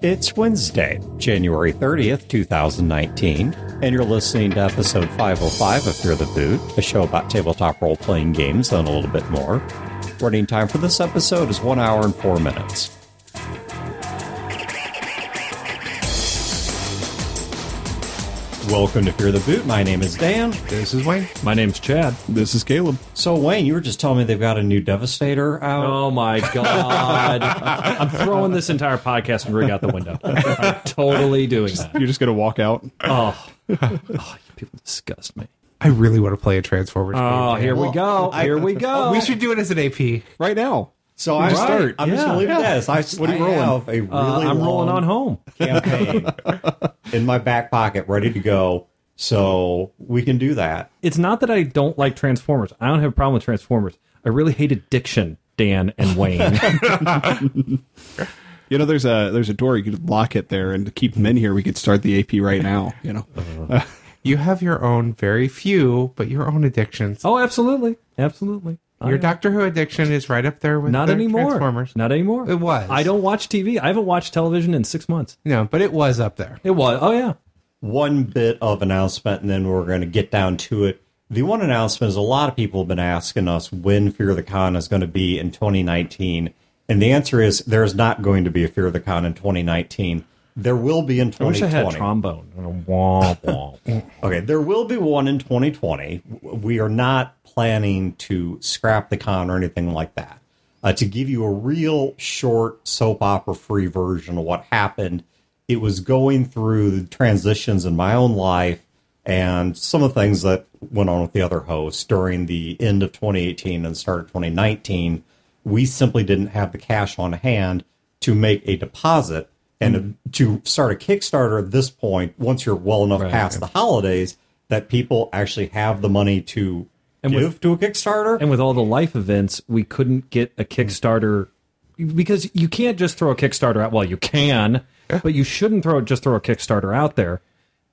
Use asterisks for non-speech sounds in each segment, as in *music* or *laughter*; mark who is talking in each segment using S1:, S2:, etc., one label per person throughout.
S1: It's Wednesday, January 30th, 2019, and you're listening to episode 505 of Fear the Boot, a show about tabletop role playing games and a little bit more. Running time for this episode is one hour and four minutes. Welcome to Fear the Boot. My name is Dan.
S2: This is Wayne.
S3: My name's Chad.
S2: This is Caleb.
S1: So, Wayne, you were just telling me they've got a new Devastator out.
S3: Oh my god! *laughs* I'm throwing this entire podcast and rig out the window. I'm totally doing that.
S2: You're just gonna walk out.
S3: Oh, oh people disgust me.
S4: I really want to play a Transformers
S3: Oh,
S4: game.
S3: here we go.
S1: I-
S3: Here we *laughs* go.
S4: We should do it as an AP.
S2: right now.
S1: So I'm,
S2: Right.
S1: start. I'm just going to leave it as I,
S2: What are you
S1: I
S2: rolling?
S1: have a really
S3: Uh, I'm rolling on home. *laughs*
S1: campaign in my back pocket, ready to go. So we can do that.
S3: It's not that I don't like Transformers. I don't have a problem with Transformers. I really hate addiction, Dan and Wayne. *laughs*
S2: You know, there's a there's a door you could lock it there, and keep them in here, we could start the AP right now. You know, *laughs*
S4: You have your own, very few, but your own addictions.
S3: oh, absolutely, absolutely.
S4: Your
S3: I-
S4: Doctor Who addiction is right up there with
S3: not
S4: the
S3: anymore.
S4: Transformers.
S3: Not anymore.
S4: It was.
S3: I don't watch TV. I haven't watched television in six months.
S4: No, but it was up there.
S3: It was. Oh yeah.
S1: One bit of announcement, and then we're going to get down to it. The one announcement is a lot of people have been asking us when Fear the Con is going to be in 2019. And the answer is there is not going to be a Fear the Con in 2019. There will be in
S3: I wish I
S1: 2020.
S3: had a trombone. *laughs* Womp, womp.
S1: Okay, there will be one in 2020. We are not planning to scrap the con or anything like that. Uh, to give you a real short soap opera free version of what happened, it was going through the transitions in my own life and some of the things that went on with the other hosts during the end of 2018 and start of 2019. We simply didn't have the cash on hand to make a deposit and to start a Kickstarter at this point, once you're well enough
S3: Right.
S1: past the holidays, that people actually have the money to
S3: And
S1: give
S3: with-
S1: to a Kickstarter.
S3: and with all the life events, we couldn't get a Kickstarter because you can't just throw a Kickstarter out. Well, you can, but you shouldn't throw just throw a Kickstarter out there.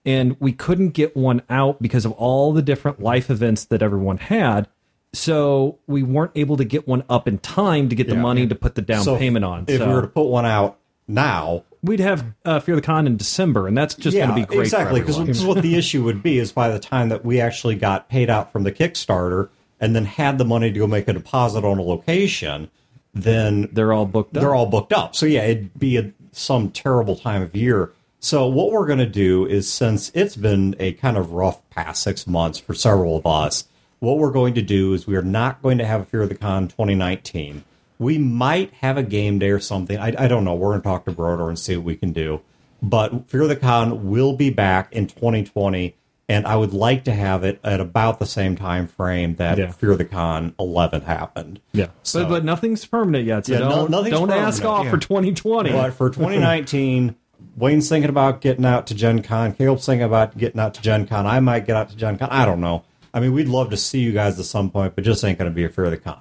S3: And we couldn't get one out because of all the different life events that everyone had. So we weren't able to get one up in time to get the
S1: Yeah.
S3: money to put the down
S1: So
S3: payment on.
S1: If
S3: so
S1: we were to put one out now,
S3: we'd have uh, Fear the Con in December, and that's just going to be great.
S1: exactly.
S3: Because
S1: what the issue would be is by the time that we actually got paid out from the Kickstarter and then had the money to go make a deposit on a location, then
S3: they're all booked up.
S1: they're all booked up. So yeah, it'd be a, some terrible time of year. So what we're going to do is, since it's been a kind of rough past six months for several of us, what we're going to do is we are not going to have a Fear of the Con 2019. We might have a game day or something. I, I don't know. We're going to talk to Broder and see what we can do. But Fear the Con will be back in 2020, and I would like to have it at about the same time frame that
S3: Yeah.
S1: Fear the Con 11 happened.
S3: yeah,
S1: So-
S3: but, but nothing's permanent yet. So
S1: Yeah, no-
S3: don't
S1: nothing's
S3: don't ask
S1: permanent,
S3: off
S4: yeah.
S3: for 2020.
S1: But for 2019, Wayne's thinking about getting out to Gen Con. Caleb's thinking about getting out to Gen Con. I might get out to Gen Con. I don't know. I mean, we'd love to see you guys at some point, but just ain't going to be a Fear the Con.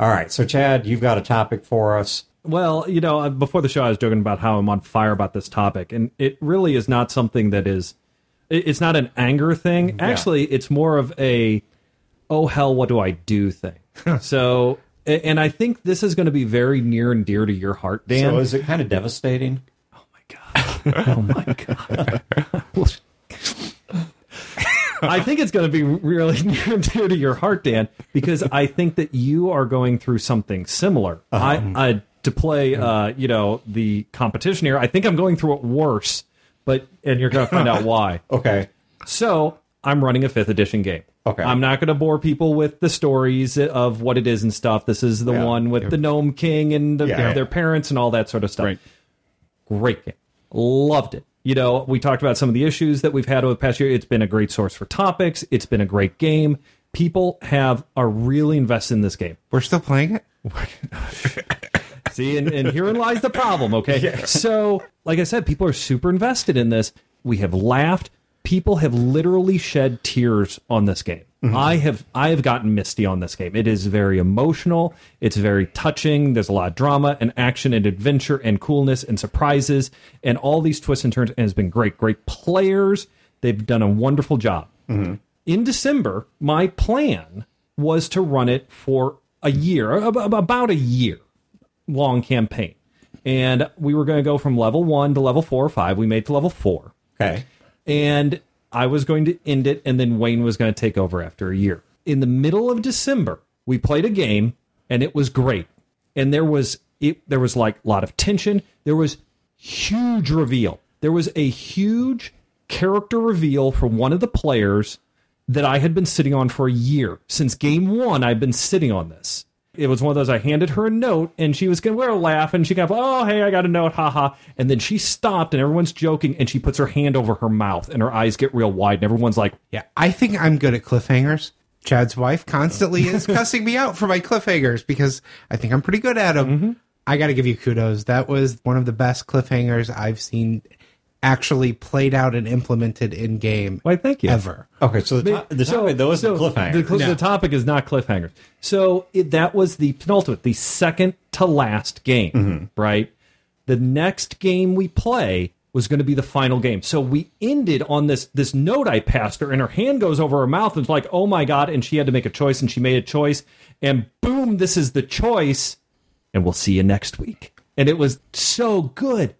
S1: All right. So, Chad, you've got a topic for us.
S3: Well, you know, uh, before the show, I was joking about how I'm on fire about this topic, and it really is not something that is. It's not an anger thing. Actually, it's more of a, oh hell, what do I do thing. so, and I think this is going to be very near and dear to your heart, Dan.
S1: So, is it kind of devastating?
S3: Oh my god! *laughs* oh my god. *laughs* I think it's going to be really *laughs* near and dear to your heart, Dan, because I think that you are going through something similar. I, I to play, uh, you know, the competition here. I think I'm going through it worse, but and you're going to find out why. *laughs*
S1: Okay.
S3: So I'm running a fifth edition game.
S1: Okay.
S3: I'm not going to bore people with the stories of what it is and stuff. This is the
S1: Yeah.
S3: one with the gnome king and the,
S1: Yeah.
S3: their parents and all that sort of stuff.
S2: Right.
S3: Great game. Loved it. You know, we talked about some of the issues that we've had over the past year. It's been a great source for topics. It's been a great game. People have are really invested in this game.
S4: We're still playing it? *laughs*
S3: See, and, and herein lies the problem, okay? So, like I said, people are super invested in this. We have laughed. People have literally shed tears on this game. Mm-hmm. I have I have gotten misty on this game. It is very emotional. It's very touching. There's a lot of drama and action and adventure and coolness and surprises and all these twists and turns. And it's been great. Great players. They've done a wonderful job. Mm-hmm. In December, my plan was to run it for a year, ab- ab- about a year long campaign. and we were going to go from level one to level four or five. We made to level four,
S1: Okay.
S3: and I was going to end it, and then Wayne was going to take over after a year. In the middle of December, we played a game, and it was great. And there was it, there was like a lot of tension. There was huge reveal. There was a huge character reveal from one of the players that I had been sitting on for a year. Since game one, I've been sitting on this. It was one of those I handed her a note and she was going to wear a laugh and she got, oh, hey, I got a note, haha. And then she stopped and everyone's joking and she puts her hand over her mouth and her eyes get real wide and everyone's like,
S4: Yeah, I think I'm good at cliffhangers. Chad's wife constantly is *laughs* cussing me out for my cliffhangers because I think I'm pretty good at them.
S3: Mm-hmm.
S4: I got to give you kudos. That was one of the best cliffhangers I've seen actually played out and implemented in game
S3: why, thank you.
S4: ever.
S1: Okay. So the, to- the topic though is the cliffhanger.
S3: The, cl-
S4: No.
S3: the topic is not cliffhangers. So it, that was the penultimate, the second to last game,
S1: Mm-hmm.
S3: right? The next game we play was going to be the final game. So we ended on this this note I passed her, and her hand goes over her mouth, and it's like, oh my god! And she had to make a choice, and she made a choice, and boom, this is the choice, and we'll see you next week. And it was so good.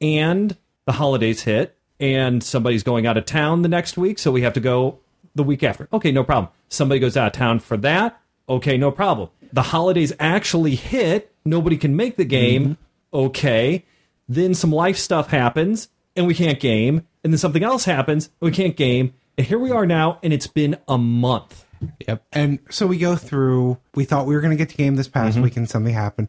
S3: And the holidays hit, and somebody's going out of town the next week, so we have to go the week after. Okay, no problem. Somebody goes out of town for that. Okay, no problem. The holidays actually hit. Nobody can make the game. Okay. Then some life stuff happens, and we can't game. And then something else happens, and we can't game. And here we are now, and it's been a month.
S4: Yep. And so we go through. We thought we were going to get to game this past
S3: Mm-hmm.
S4: week, and something happened.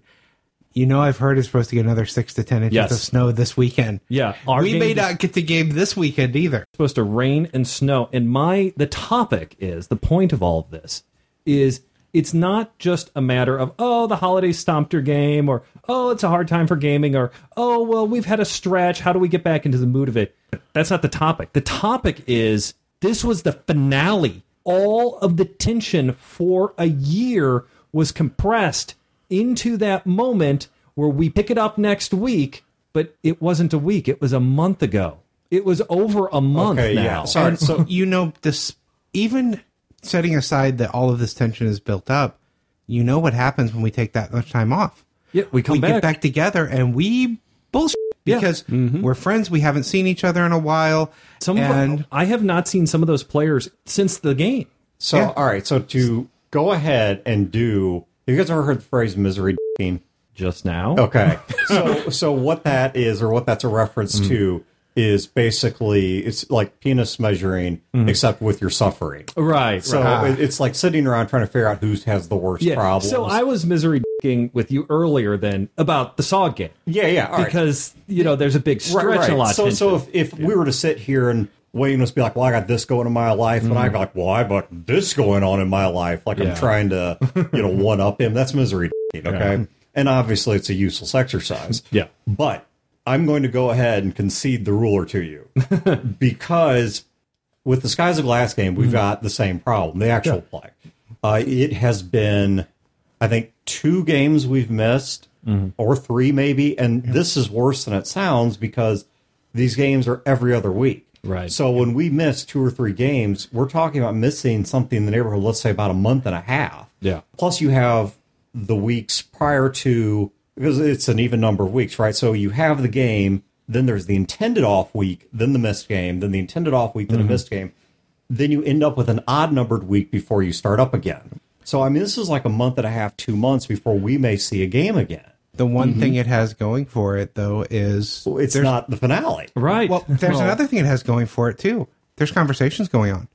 S4: You know, I've heard it's supposed to get another six to ten inches
S3: Yes.
S4: of snow this weekend.
S3: Yeah,
S4: we may not get to game this weekend either.
S3: supposed to rain and snow. And my the topic is the point of all of this is it's not just a matter of oh the holidays stomped your game or oh it's a hard time for gaming or oh well we've had a stretch how do we get back into the mood of it that's not the topic the topic is this was the finale all of the tension for a year was compressed into that moment where we pick it up next week but it wasn't a week it was a month ago it was over a month
S1: Okay,
S3: now.
S1: yeah. Sorry.
S4: And
S1: So *laughs*
S4: you know this even setting aside that all of this tension is built up you know what happens when we take that much time off
S3: Yeah, we come
S4: we
S3: back.
S4: get back together and we bullshit
S3: Yeah.
S4: because mm-hmm. we're friends we haven't seen each other in a while
S3: Some
S4: and
S3: our, I have not seen some of those players since the game.
S1: So,
S4: Yeah.
S1: all right. So, to go ahead and do, you guys ever heard the phrase "misery"? d***ing?
S3: Just now,
S1: Okay. *laughs* So, so what that is, or what that's a reference
S3: Mm.
S1: to, is basically it's like penis measuring, except with your suffering.
S3: right?
S1: So
S3: right.
S1: it's like sitting around trying to figure out who has the worst
S3: Yeah.
S1: problems.
S3: So I was misery with you earlier than about the Saw game
S1: yeah, yeah. All right.
S3: because you know there's a big stretch a lot.
S1: So, so if, if we were to sit here and Wayne was be like, "Well, I got this going in my life," and I
S3: Mm-hmm.
S1: like, "Well, I got this going on in my life," like
S3: Yeah.
S1: I'm trying to, you know, *laughs* one up him. That's misery. *laughs* Okay, and obviously it's a useless exercise. *laughs*
S3: Yeah.
S1: but I'm going to go ahead and concede the ruler to you because with the Skies of Glass game, we've got the same problem. The actual play. Uh, it has been, I think, two games we've missed,
S3: Mm-hmm.
S1: or three maybe, and this is worse than it sounds because these games are every other week.
S3: Right.
S1: So when we miss two or three games, we're talking about missing something in the neighborhood. Let's say about a month and a half.
S3: Yeah.
S1: Plus, you have the weeks prior to because it's an even number of weeks, right? So you have the game, then there's the intended off week, then the missed game, then the intended off week, then
S3: Mm-hmm.
S1: a missed game. Then you end up with an odd numbered week before you start up again. So I mean, this is like a month and a half, two months before we may see a game again.
S4: The one mm-hmm. thing it has going for it though is
S1: It's not the finale.
S3: right.
S4: Well, there's
S3: Well,
S4: another thing it has going for it too. There's conversations going on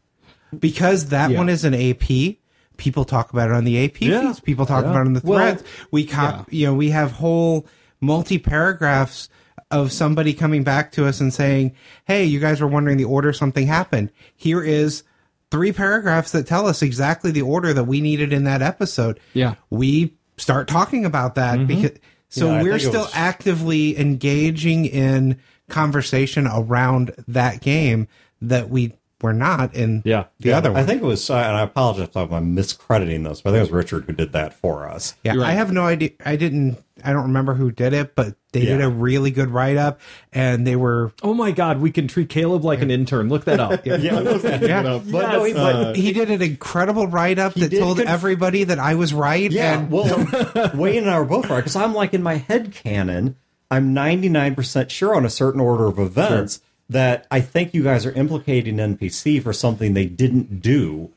S4: because that
S2: Yeah.
S4: one is an AP. People talk about it on the AP
S3: Yeah.
S4: feeds. People talk
S3: Yeah.
S4: about it on the
S1: Well,
S4: threads. we cop, you know, we have whole multi paragraphs of somebody coming back to us and saying, "Hey, you guys were wondering the order something happened. Here is." Three paragraphs that tell us exactly the order that we needed in that episode.
S2: Yeah.
S4: We start talking about that because so
S1: Yeah,
S4: we're still
S1: was-
S4: actively engaging in conversation around that game that we were not in
S3: Yeah.
S4: the
S1: Yeah,
S4: other one.
S1: I think it was, uh, and I apologize if I'm miscrediting this, but I think it was Richard who did that for us.
S4: yeah,
S2: right.
S4: I have no idea. I didn't. I don't remember who did it, but they did a really good write up, and they were.
S3: oh my God, we can treat Caleb like an intern. Look that up. *laughs*
S1: Yeah,
S4: Yeah.
S1: but no, he, uh, but
S4: he did an incredible write up that told
S1: good-
S4: everybody that I was right.
S1: Yeah,
S4: and
S1: well, *laughs* Wayne and I were both right because I'm like in my head canon. I'm 99% sure on a certain order of events that I think you guys are implicating NPC for something they didn't do.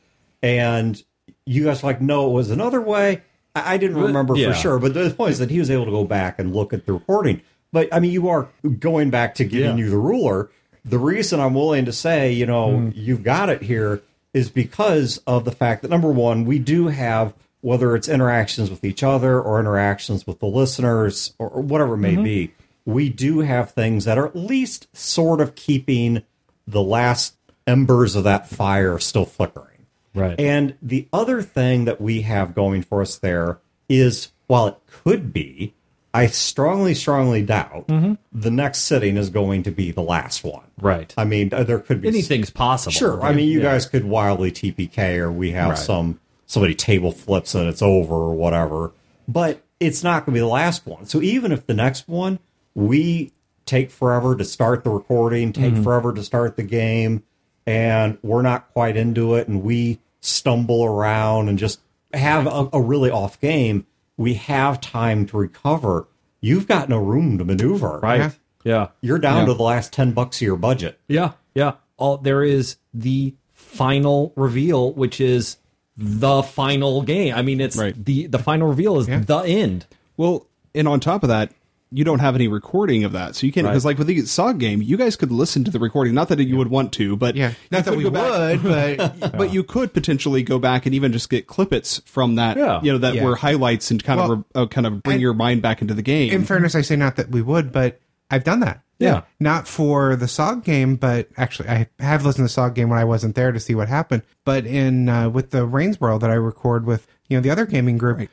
S1: And you guys are like, no, it was another way. I, I didn't remember
S3: yeah.
S1: for sure. But the point is that he was able to go back and look at the recording. But I mean, you are going back to giving
S3: Yeah.
S1: you the ruler. The reason I'm willing to say, you know,
S3: Mm.
S1: you've got it here is because of the fact that number one, we do have whether it's interactions with each other or interactions with the listeners or, or whatever it may
S3: Mm-hmm.
S1: be, we do have things that are at least sort of keeping the last embers of that fire still flickering.
S3: Right.
S1: And the other thing that we have going for us there is while it could be, I strongly, strongly doubt
S3: Mm-hmm.
S1: the next sitting is going to be the last one.
S3: Right.
S1: I mean, there could be
S3: Anything's possible.
S1: Sure. I mean, you
S3: Yeah.
S1: guys could wildly TPK, or we have
S3: Right.
S1: some somebody table flips and it's over, or whatever. But it's not going to be the last one. So even if the next one we take forever to start the recording, take
S3: Mm-hmm.
S1: forever to start the game, and we're not quite into it, and we stumble around and just have a, a really off game, we have time to recover. You've got no room to maneuver.
S3: Right.
S4: Yeah.
S3: Yeah.
S1: You're down
S2: Yeah.
S1: to the last ten bucks of your budget.
S3: Yeah, yeah. All there is the final reveal, which is the final game. I mean, it's
S2: Right.
S3: the the final reveal is the end.
S2: Well, and on top of that, you don't have any recording of that, so you can't.
S3: Right.
S2: Because like with the SOG game, you guys could listen to the recording. Not that you would want to, but
S4: Yeah, not that we
S2: back-
S4: would, *laughs* but
S2: but you could potentially go back and even just get clippets from that.
S3: Yeah.
S2: you know that
S4: Yeah.
S2: were highlights and kind
S4: Well,
S2: of uh, kind of bring your mind back into the game.
S4: in fairness, I say not that we would, but I've done that.
S3: Yeah.
S4: Not for the SOG game, but actually, I have listened to the SOG game when I wasn't there to see what happened. But in uh, with the Rainsboro that I record with, you know, the other gaming group,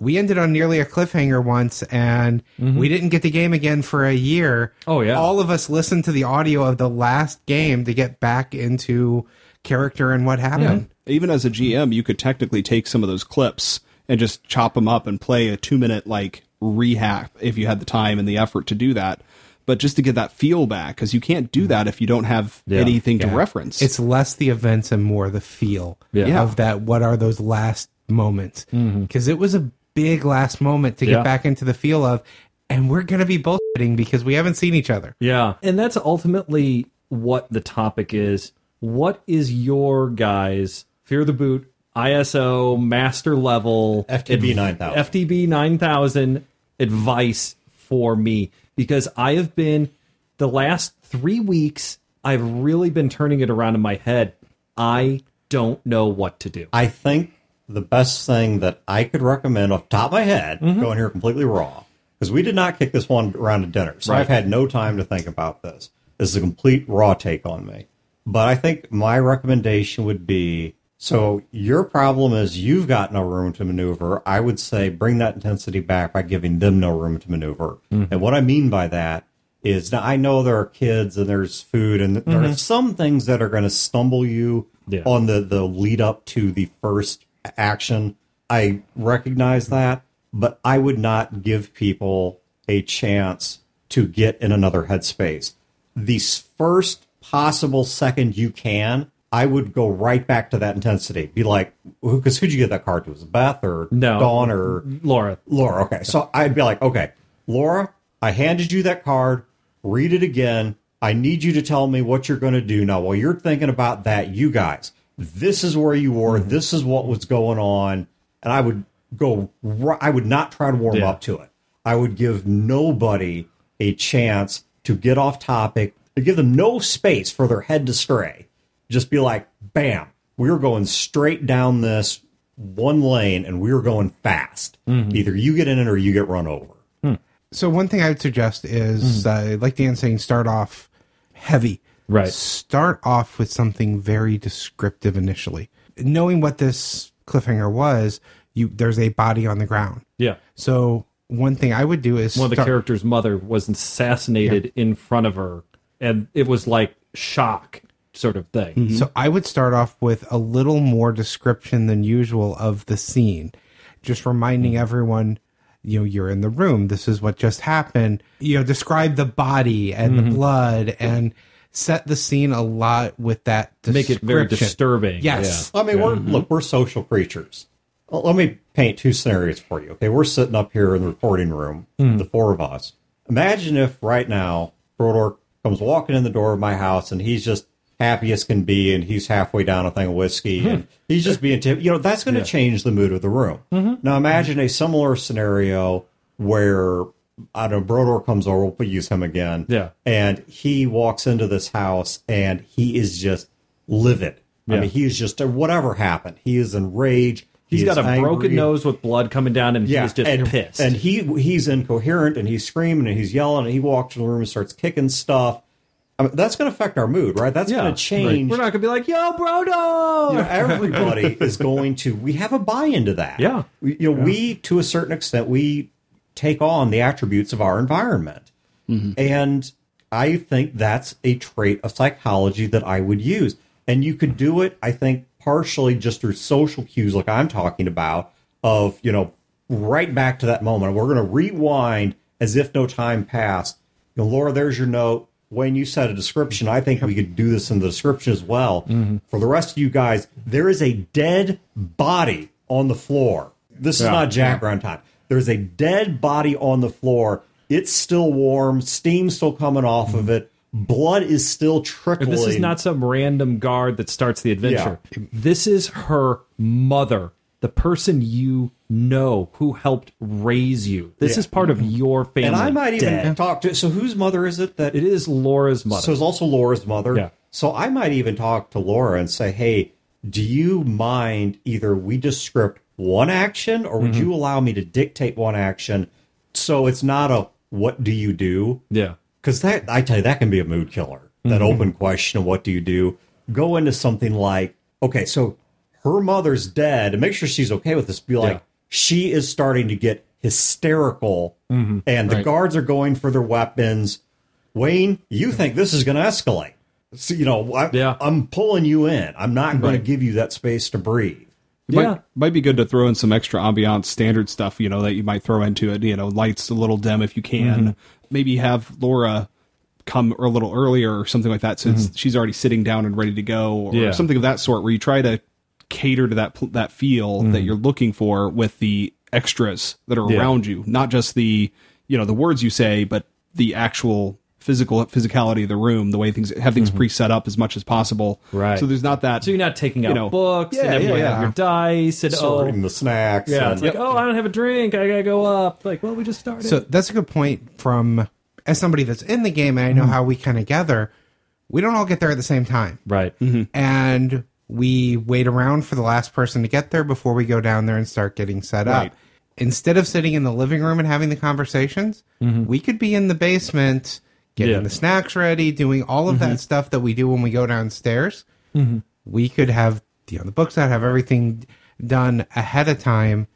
S4: we ended on nearly a cliffhanger once, and we mm-hmm. didn't get the game again for a year.
S3: Oh, yeah.
S4: all of us listened to the audio of the last game to get back into character and what happened.
S2: even as a GM, you could technically take some of those clips and just chop them up and play a two minute like rehab if you had the time and the effort to do that. But just to get that feel back, because you can't do mm-hmm. that if you don't have
S3: Yeah.
S2: anything to reference.
S4: It's less the events and more the feel
S3: Yeah.
S4: of that. What are those last moments? Mm-hmm. Because it was a big last moment to get
S3: Yeah.
S4: back into the feel of, and we're going to be bullshitting because we haven't seen each other.
S3: Yeah, and that's ultimately what the topic is. What is your guys' Fear the Boot ISO master level
S1: FTB 9000.
S3: FTB nine thousand advice for me because I have been the last three weeks. I've really been turning it around in my head. I don't know what to do.
S1: I think the best thing that I could recommend off the top of my head,
S3: Mm-hmm.
S1: going here completely raw, because we did not kick this one around at dinner. So
S3: Right.
S1: I've had no time to think about this. This is a complete raw take on me. But I think my recommendation would be so your problem is you've got no room to maneuver. I would say bring that intensity back by giving them no room to maneuver.
S3: Mm-hmm.
S1: And what I mean by that is now I know there are kids and there's food and there are some things that are going to stumble you
S3: Mm-hmm. Yeah.
S1: on the the lead up to the first action. I recognize that, but I would not give people a chance to get in another headspace. The first possible second you can, I would go right back to that intensity. Be like, because who'd you get that card to? Was it Beth or
S3: No.
S1: Dawn or
S3: Laura,
S1: Laura? Okay, so I'd be like, okay, Laura, I handed you that card. Read it again. I need you to tell me what you're going to do now. While you're thinking about that, you guys, this is where you were. Mm-hmm. This is what was going on, and I would go. I would not try to warm
S3: Yeah.
S1: up to it. I would give nobody a chance to get off topic. To give them no space for their head to stray. Just be like, bam, we're going straight down this one lane, and we're going fast. Mm-hmm. Either you get in it or you get run over. Hmm.
S4: So one thing I would suggest is, hmm. uh, like Dan's saying, start off heavy.
S3: Right.
S4: Start off with something very descriptive initially. Knowing what this cliffhanger was, you there's a body on the ground.
S3: yeah.
S4: So one thing I would do is
S3: One of the
S4: start-
S3: characters' mother was assassinated in front of her, and it was like shock sort of thing. Mm-hmm.
S4: So I would start off with a little more description than usual of the scene, just reminding mm. everyone, you know, you're in the room. This is what just happened. You know, describe the body and the mm-hmm. blood and set the scene a lot with that.
S3: Make it very disturbing.
S4: Yes.
S1: I mean, we're look, we're social creatures. Well, let me paint two scenarios for you. Okay, we're sitting up here in the recording room, hmm. the four of us. Imagine if right now Brodor comes walking in the door of my house and he's just happy as can be and he's halfway down a thing of whiskey hmm. and he's just being tip you know that's going to change the mood of the room mm-hmm. now imagine a similar scenario where i don't know brodor comes over we'll use him again
S3: Yeah.
S1: and he walks into this house and he is just livid i mean he is just whatever happened he is enraged
S3: He's
S1: He
S3: got a broken nose with blood coming down, and he's just
S1: and,
S3: pissed.
S1: And he he's incoherent and he's screaming and he's yelling and he walks in the room and starts kicking stuff. I mean, that's going to affect our mood, right? That's
S3: yeah,
S1: going to change.
S3: We're not gonna be like, "Yo, Brodo."
S1: you know, everybody *laughs* is going to. We have a buy into that.
S3: Yeah.
S1: We, you know, we to a certain extent we take on the attributes of our environment, mm-hmm. and I think that's a trait of psychology that I would use. And you could do it, I think, partially just through social cues, like I'm talking about, of you know, right back to that moment. We're going to rewind as if no time passed. You know, Laura, there's your note. When you said a description, I think we could do this in the description as well. Mm-hmm. For the rest of you guys, there is a dead body on the floor. This is not Jack around time. There's a dead body on the floor. It's still warm. Steam's still coming off of it. Blood is still trickling.
S3: This is not some random guard that starts the adventure. This is her mother, the person you know who helped raise you. This
S1: Yeah.
S3: is part of your family.
S1: And I might even
S3: dead.
S1: talk to. So whose mother is it that
S3: It is Laura's mother.
S1: So it's also Laura's mother.
S3: Yeah.
S1: So I might even talk to Laura and say, hey, do you mind either we just script one action or
S3: Mm-hmm.
S1: would you allow me to dictate one action so it's not a what do you do?
S3: yeah.
S1: Because that, I tell you, that can be a mood killer. That
S3: Mm-hmm.
S1: open question of what do you do? Go into something like, okay, so her mother's dead and make sure she's okay with this. Be like,
S3: Yeah.
S1: she is starting to get hysterical
S3: Mm-hmm.
S1: and the guards are going for their weapons. Wayne, you think this is going to escalate. So, you know, I,
S3: Yeah.
S1: I'm pulling you in. I'm not going to give you that space to breathe.
S2: It
S3: Yeah.
S2: might, might be good to throw in some extra ambiance standard stuff, you know, that you might throw into it. You know, lights a little dim if you can. Mm-hmm. Maybe have Laura come a little earlier or something like that, since mm-hmm. she's already sitting down and ready to go, or
S3: Yeah.
S2: something of that sort, where you try to cater to that that feel that mm-hmm. you're looking for with the extras that are
S3: Yeah.
S2: around you, not just the you know the words you say, but the actual physical physicality of the room, the way things have things mm-hmm. pre-set up as much as possible.
S3: Right.
S2: So there's not that.
S3: So you're not taking out
S2: know,
S3: books
S2: yeah,
S3: and everyone
S2: yeah,
S3: have
S2: yeah.
S3: your dice and oh
S1: the snacks.
S3: yeah,
S1: and-
S3: it's like oh I don't have a drink I gotta go up like well we just started
S4: So that's a good point from as somebody that's in the game and I know mm-hmm. how we kind of gather. We don't all get there at the same time.
S3: right mm-hmm.
S4: And we wait around for the last person to get there before we go down there and start getting set
S2: Right.
S4: up. Instead of sitting in the living room and having the conversations, we could be in the basement getting
S3: Yeah.
S4: the snacks ready, doing all of that mm-hmm. stuff that we do when we go downstairs. Mm-hmm. We could have you know the books out, have everything done ahead of time,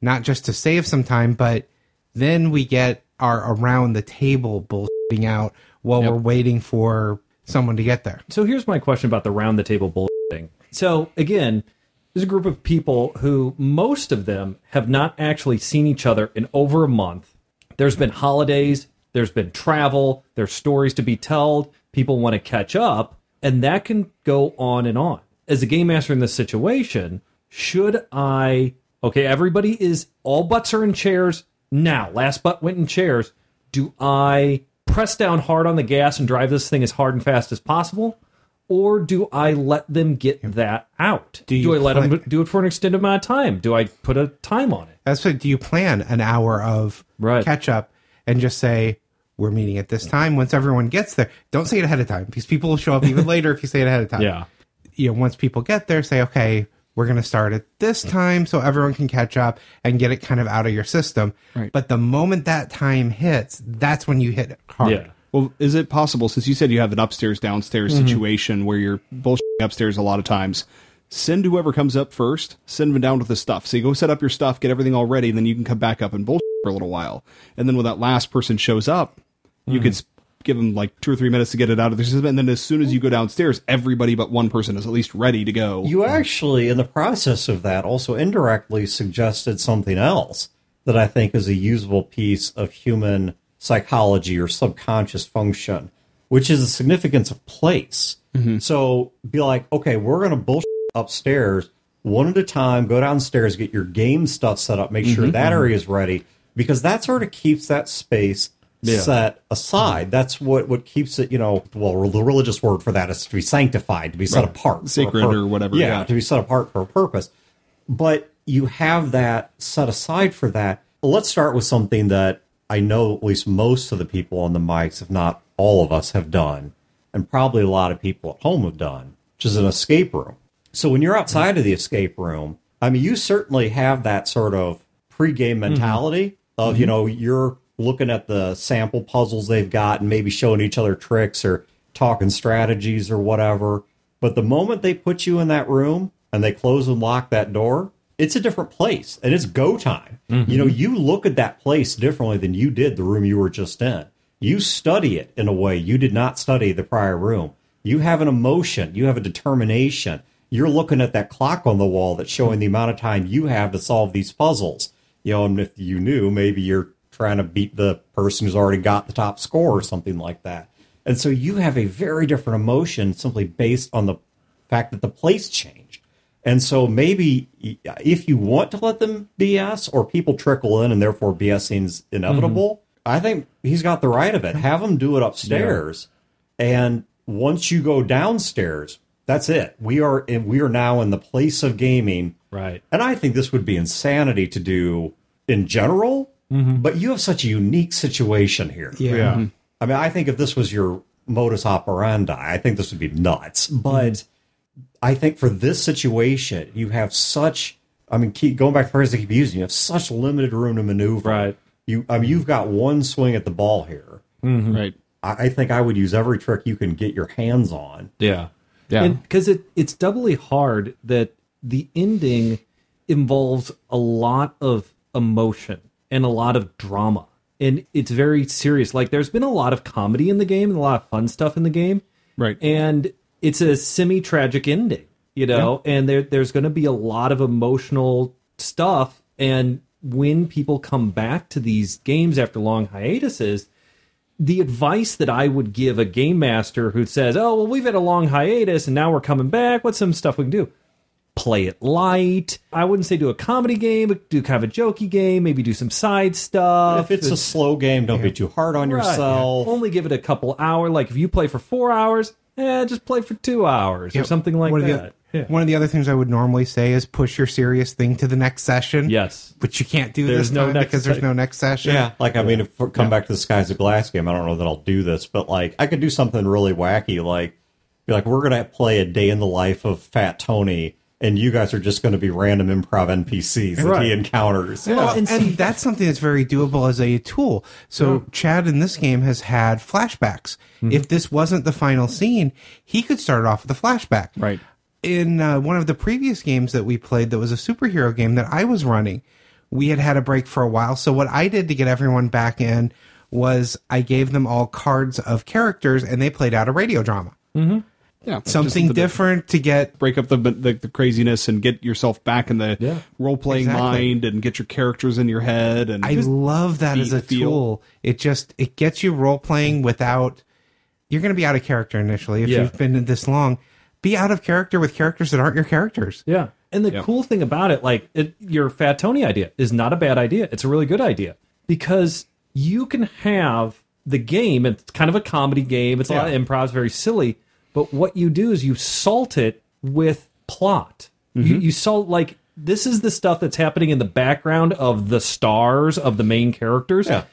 S4: not just to save some time, but then we get our around the table bullshitting out while we're waiting for someone to get there.
S3: So here's my question about the round the table bullshitting. So again, there's a group of people who most of them have not actually seen each other in over a month. There's been holidays, there's been travel, there's stories to be told, people want to catch up, and that can go on and on. As a game master in this situation, should I okay, everybody is all butts are in chairs now. Last butt went in chairs. Do I press down hard on the gas and drive this thing as hard and fast as possible? Or do I let them get that out? Do,
S4: you
S3: I let
S4: plan-
S3: them do it for an extended amount of time? Do I put a time on it?
S4: That's what do you plan an hour of
S3: Right.
S4: catch up and just say we're meeting at this time once everyone gets there. Don't say it ahead of time because people will show up even later if you say it ahead of time.
S3: Yeah.
S4: You know, once people get there, say, okay, we're going to start at this mm. time so everyone can catch up and get it kind of out of your system.
S2: Right.
S4: But the moment that time hits, that's when you hit it hard.
S3: Yeah.
S2: Well, is it possible, since you said you have an upstairs downstairs mm-hmm. situation where you're bullshitting upstairs a lot of times, send whoever comes up first, send them down with the stuff. So you go set up your stuff, get everything all ready, and then you can come back up and bullshit for a little while. And then when that last person shows up, you could hmm. give them like two or three minutes to get it out of their system. And then as soon as you go downstairs, everybody but one person is at least ready to go.
S1: You actually, in the process of that, also indirectly suggested something else that I think is a usable piece of human psychology or subconscious function, which is the significance of place. Mm-hmm. So be like, okay, we're going to bullshit upstairs one at a time, go downstairs, get your game stuff set up, make sure mm-hmm, that mm-hmm. area is ready, because that sort of keeps that space
S3: Yeah.
S1: set aside. Mm-hmm. That's what what keeps it. You know, well, the religious word for that is to be sanctified, to be set apart, for a
S2: Sacred or whatever,
S1: Yeah,
S2: yeah.
S1: to be set apart for a purpose. But you have that set aside for that. Let's start with something that I know at least most of the people on the mics, if not all of us, have done, and probably a lot of people at home have done, which is an escape room. So when you're outside of the escape room, I mean, you certainly have that sort of pregame mm-hmm. mentality of, you mm-hmm. know, you're looking at the sample puzzles they've got and maybe showing each other tricks or talking strategies or whatever. But the moment they put you in that room and they close and lock that door, it's a different place and it's go time. Mm-hmm. You know, you look at that place differently than you did the room you were just in. You study it in a way you did not study the prior room. You have an emotion, you have a determination. You're looking at that clock on the wall that's showing the amount of time you have to solve these puzzles. You know, and if you knew, maybe you're trying to beat the person who's already got the top score or something like that. And so you have a very different emotion simply based on the fact that the place changed. And so maybe if you want to let them BS or people trickle in and therefore BSing's inevitable, I think he's got the right of it. Have them do it upstairs. And once you go downstairs, that's it. We are in, we are now in the place of gaming.
S3: Right.
S1: And I think this would be insanity to do in general, mm-hmm. but you have such a unique situation here.
S4: Yeah.
S1: I mean, I think if this was your modus operandi, I think this would be nuts. But mm-hmm. I think for this situation, you have such. I mean, keep going back to the phrase I keep using. You have such limited room to maneuver.
S3: Right.
S1: You, I mean, you've got one swing at the ball here. Mm-hmm.
S2: Right.
S1: I, I think I would use every trick you can get your hands on.
S3: Yeah.
S2: Yeah.
S3: Because it, it's doubly hard that the ending involves a lot of emotion and a lot of drama. And it's very serious. Like, there's been a lot of comedy in the game and a lot of fun stuff in the game.
S2: Right.
S3: And it's a semi tragic ending, you know, and there, there's going to be a lot of emotional stuff. And when people come back to these games after long hiatuses, the advice that I would give a game master who says, "Oh, well, we've had a long hiatus and now we're coming back. What's some stuff we can do?" Play it light. I wouldn't say do a comedy game, but do kind of a jokey game. Maybe do some side stuff.
S1: If it's a slow game, don't be too hard on
S3: Right.
S1: yourself.
S3: Only give it a couple hour. Like if you play for four hours, eh, just play for two hours or something like
S4: one of the-
S3: that. Yeah.
S4: One of the other things I would normally say is push your serious thing to the next session.
S3: Yes.
S4: But you can't do
S3: There's
S4: this
S3: no
S4: time
S3: next
S4: because there's
S3: se-
S4: no next session.
S1: Yeah, like I mean, if we come back to the Skies of Glass game, I don't know that I'll do this, but like I could do something really wacky, like be like we're gonna play a day in the life of Fat Tony, and you guys are just going to be random improv NPCs that
S3: Right.
S1: he encounters.
S3: Well,
S4: and,
S3: and
S4: that's something that's very doable as a tool. So Chad in this game has had flashbacks.
S3: Mm-hmm.
S4: If this wasn't the final scene, he could start off with a flashback.
S2: Right.
S4: In uh, one of the previous games that we played, that was a superhero game that I was running, we had had a break for a while. So what I did to get everyone back in was I gave them all cards of characters, and they played out a radio drama.
S2: Yeah.
S4: Something
S2: to
S4: different to get
S2: Break up the, the the craziness and get yourself back in the
S3: Yeah.
S2: role playing
S4: Exactly.
S2: mind and get your characters in your head and
S4: I love that
S2: be
S4: as a
S2: feel.
S4: tool. It just it gets you role playing without you're going to be out of character initially if
S3: Yeah.
S4: you've been this long. Be out of character with characters that aren't your characters.
S3: Yeah. And the
S2: Yeah.
S3: cool thing about it, like it, your Fat Tony idea is not a bad idea. It's a really good idea because you can have the game. It's kind of a comedy game. It's a lot of improv, it's very silly. But what you do is you salt it with plot. You, mm-hmm. you salt like this is the stuff that's happening in the background of the stars of the main characters.
S1: Yeah.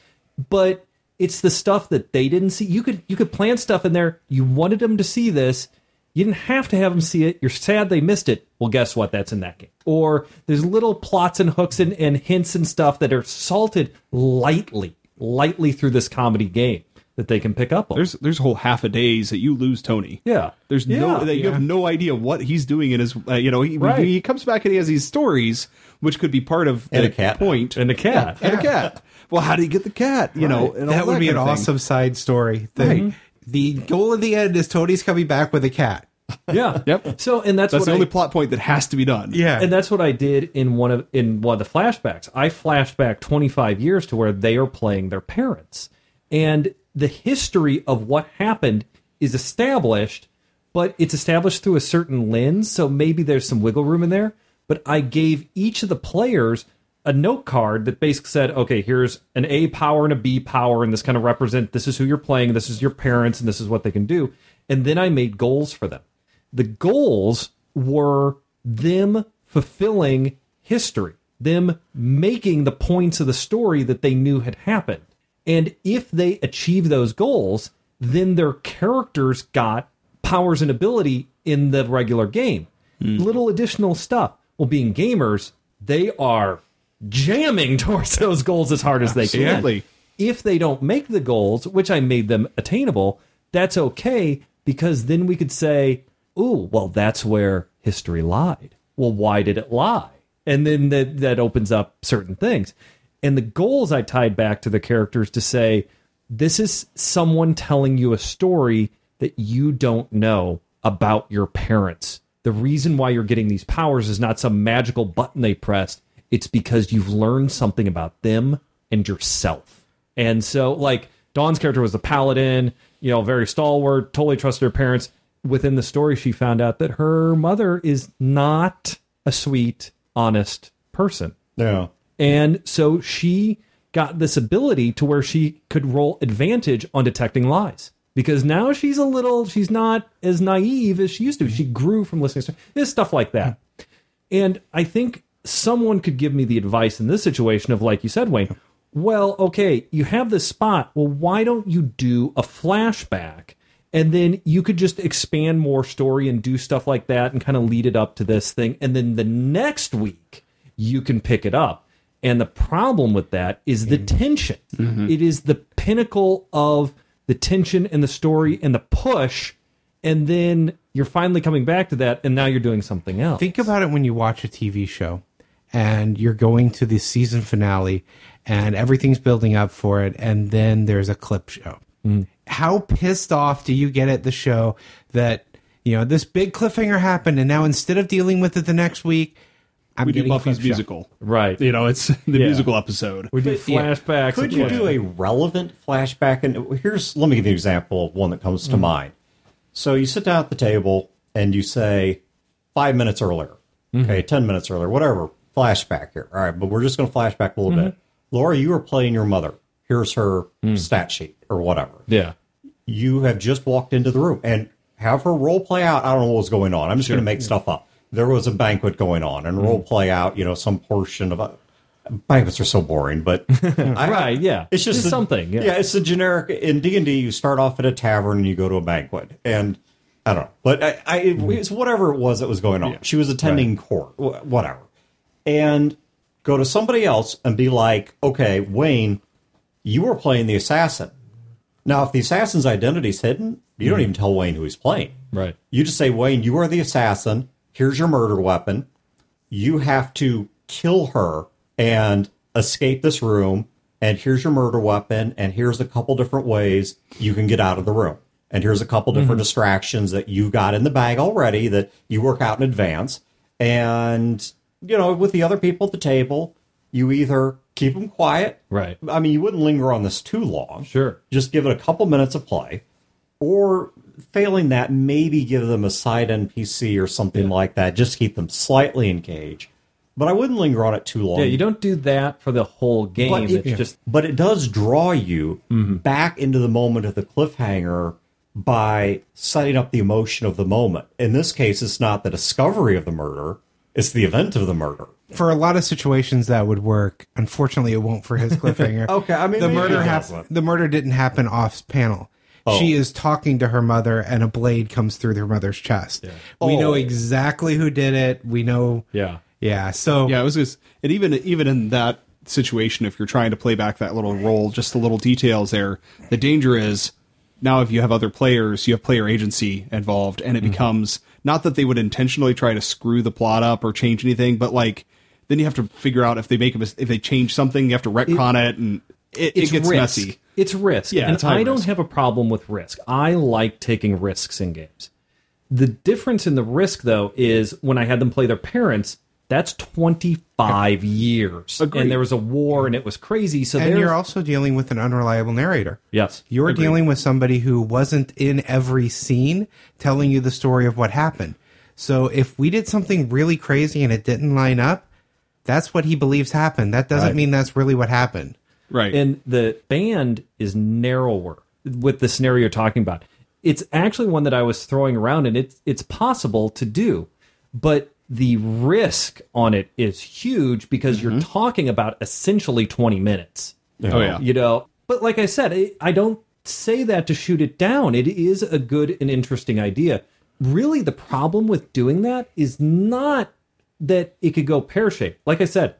S3: But it's the stuff that they didn't see. You could you could plant stuff in there. You wanted them to see this. You didn't have to have them see it. You're sad they missed it. Well, guess what? That's in that game. Or there's little plots and hooks and, and hints and stuff that are salted lightly, lightly through this comedy game that they can pick up on.
S2: there's there's a whole half a days that you lose Tony.
S3: yeah.
S2: There's no
S3: Yeah.
S2: that you have no idea what he's doing in his uh, you know he,
S3: Right.
S2: he comes back and he has these stories which could be part of
S1: And
S2: the
S1: a cat.
S2: point
S3: And a cat.
S2: and a cat. Well, how do you get the cat? You know, and all
S4: that would be an
S2: thing.
S4: awesome side story. Thing.
S2: Right.
S4: the goal of the end is Tony's coming back with a cat. *laughs*
S3: Yeah.
S2: Yep.
S3: So and that's,
S2: That's
S3: what
S2: the
S3: I-
S2: only plot point that has to be done.
S4: Yeah.
S3: and that's what I did in one of in one of the flashbacks. I flashed back 25 years to where they are playing their parents, and the history of what happened is established, but it's established through a certain lens. So maybe there's some wiggle room in there. But I gave each of the players a note card that basically said, okay, here's an A power and a B power, and this kind of represent this is who you're playing, this is your parents, and this is what they can do. And then I made goals for them. The goals were them fulfilling history, them making the points of the story that they knew had happened. And if they achieve those goals, then their characters got powers and ability in the regular game. Hmm. Little additional stuff. Well, being gamers, they are jamming *laughs* towards those goals as hard as they
S2: Absolutely.
S3: can. If they don't make the goals, which I made them attainable, that's okay because then we could say, "Ooh, well, that's where history lied." Well, why did it lie? And then that that opens up certain things. And the goals I tied back to the characters to say, this is someone telling you a story that you don't know about your parents. The reason why you're getting these powers is not some magical button they pressed. It's because you've learned something about them and yourself. And so, like, Dawn's character was the paladin, you know, very stalwart, totally trusted her parents. Within the story, she found out that her mother is not a sweet, honest person.
S1: Yeah.
S3: And so she got this ability to where she could roll advantage on detecting lies. Because now she's a little, she's not as naive as she used to be. She grew from listening to this stuff like that. And I think someone could give me the advice in this situation of, like you said, Wayne, well, okay, you have this spot. Well, why don't you do a flashback? And then you could just expand more story and do stuff like that and kind of lead it up to this thing. And then the next week, you can pick it up. And the problem with that is the mm-hmm. tension. Mm-hmm. It is the pinnacle of the tension and the story and the push. And then you're finally coming back to that, and now you're doing something else.
S4: Think about it when you watch a TV show and you're going to the season finale and everything's building up for it, and then there's a clip show. Mm. How pissed off do you get at the show that, you know, this big cliffhanger happened, and now instead of dealing with it the next week, I'm
S2: We do
S4: getting a
S2: Buffy's
S4: clip show.
S2: musical.
S3: right.
S2: You know, it's *laughs* the
S3: Yeah.
S2: musical episode.
S3: We do
S4: yeah.
S3: flashbacks.
S1: Could you do a relevant flashback? And here's let me give you an example of one that comes to mm. mind. So you sit down at the table and you say five minutes earlier, mm-hmm. okay, ten minutes earlier, whatever. Flashback here, all right. But we're just going to flashback a little mm-hmm. bit. Laura, you were playing your mother. Here's her mm. stat sheet or whatever.
S3: Yeah.
S1: You have just walked into the room and have her role play out. I don't know what's going on. I'm just going to make stuff up. There was a banquet going on and mm-hmm. role play out. You know, some portion of a. Banquets are so boring, but *laughs* I,
S3: Right, yeah.
S1: it's just
S3: Just
S1: a-
S3: something, yeah.
S1: it's a generic in D and D. You start off at a tavern and you go to a banquet, and I don't know, but I, I it's mm-hmm. whatever it was that was going on. She was attending court, whatever, and go to somebody else and be like, okay, Wayne, you were playing the assassin. Now, if the assassin's identity is hidden, you don't mm-hmm. even tell Wayne who he's playing.
S3: Right.
S1: You just say, Wayne, you are the assassin. Here's your murder weapon. You have to kill her and escape this room. And here's your murder weapon. And here's a couple different ways you can get out of the room. And here's a couple different mm-hmm. distractions that you've got in the bag already that you work out in advance. And, you know, with the other people at the table, you either keep them quiet.
S3: Right.
S1: I mean, you wouldn't linger on this too long.
S3: Sure.
S1: Just give it a couple minutes of play or failing that maybe give them a side npc or something like that just keep them slightly engaged but i wouldn't linger on it too long
S3: Yeah, you don't do that for the whole game.
S1: but it,
S3: it's just
S1: but it does draw you
S3: Mm-hmm.
S1: back into the moment of the cliffhanger by setting up the emotion of the moment in this case it's not the discovery of the murder it's the event of the murder
S4: For a lot of situations that would work. Unfortunately, it won't for his *laughs* cliffhanger.
S1: Okay, I mean,
S4: the murder
S1: it.
S4: The murder didn't happen off panel. Oh. She is talking to her mother, and a blade comes through her mother's chest. We know
S1: Oh.
S4: exactly who did it. We know.
S3: yeah.
S4: Yeah. So
S2: Yeah, it was just, and even even in that situation, if you're trying to play back that little role, just the little details there, the danger is now if you have other players, you have player agency involved, and it mm-hmm. becomes not that they would intentionally try to screw the plot up or change anything, but like then you have to figure out if they make a mis- if they change something, you have to retcon it, and it, it gets
S3: risk.
S2: messy.
S3: It's risk.
S2: Yeah,
S3: and
S2: it's high
S3: I don't
S2: risk.
S3: have a problem with risk. I like taking risks in games. The difference in the risk, though, is when I had them play their parents, that's 25 years.
S2: Agreed.
S3: And there was a war and it was crazy. So
S4: and you're also dealing with an unreliable narrator.
S3: yes.
S4: You're
S3: Agreed.
S4: dealing with somebody who wasn't in every scene telling you the story of what happened. So if we did something really crazy and it didn't line up, that's what he believes happened. That doesn't
S1: Right.
S4: mean that's really what happened.
S2: Right.
S3: And the band is narrower with the scenario you're talking about. It's actually one that I was throwing around, and it's it's possible to do, but the risk on it is huge because you're mm-hmm. talking about essentially 20 minutes.
S2: oh yeah.
S3: You know, but like I said, I- I don't say that to shoot it down. It is a good and interesting idea. Really, the problem with doing that is not that it could go pear shaped. Like I said,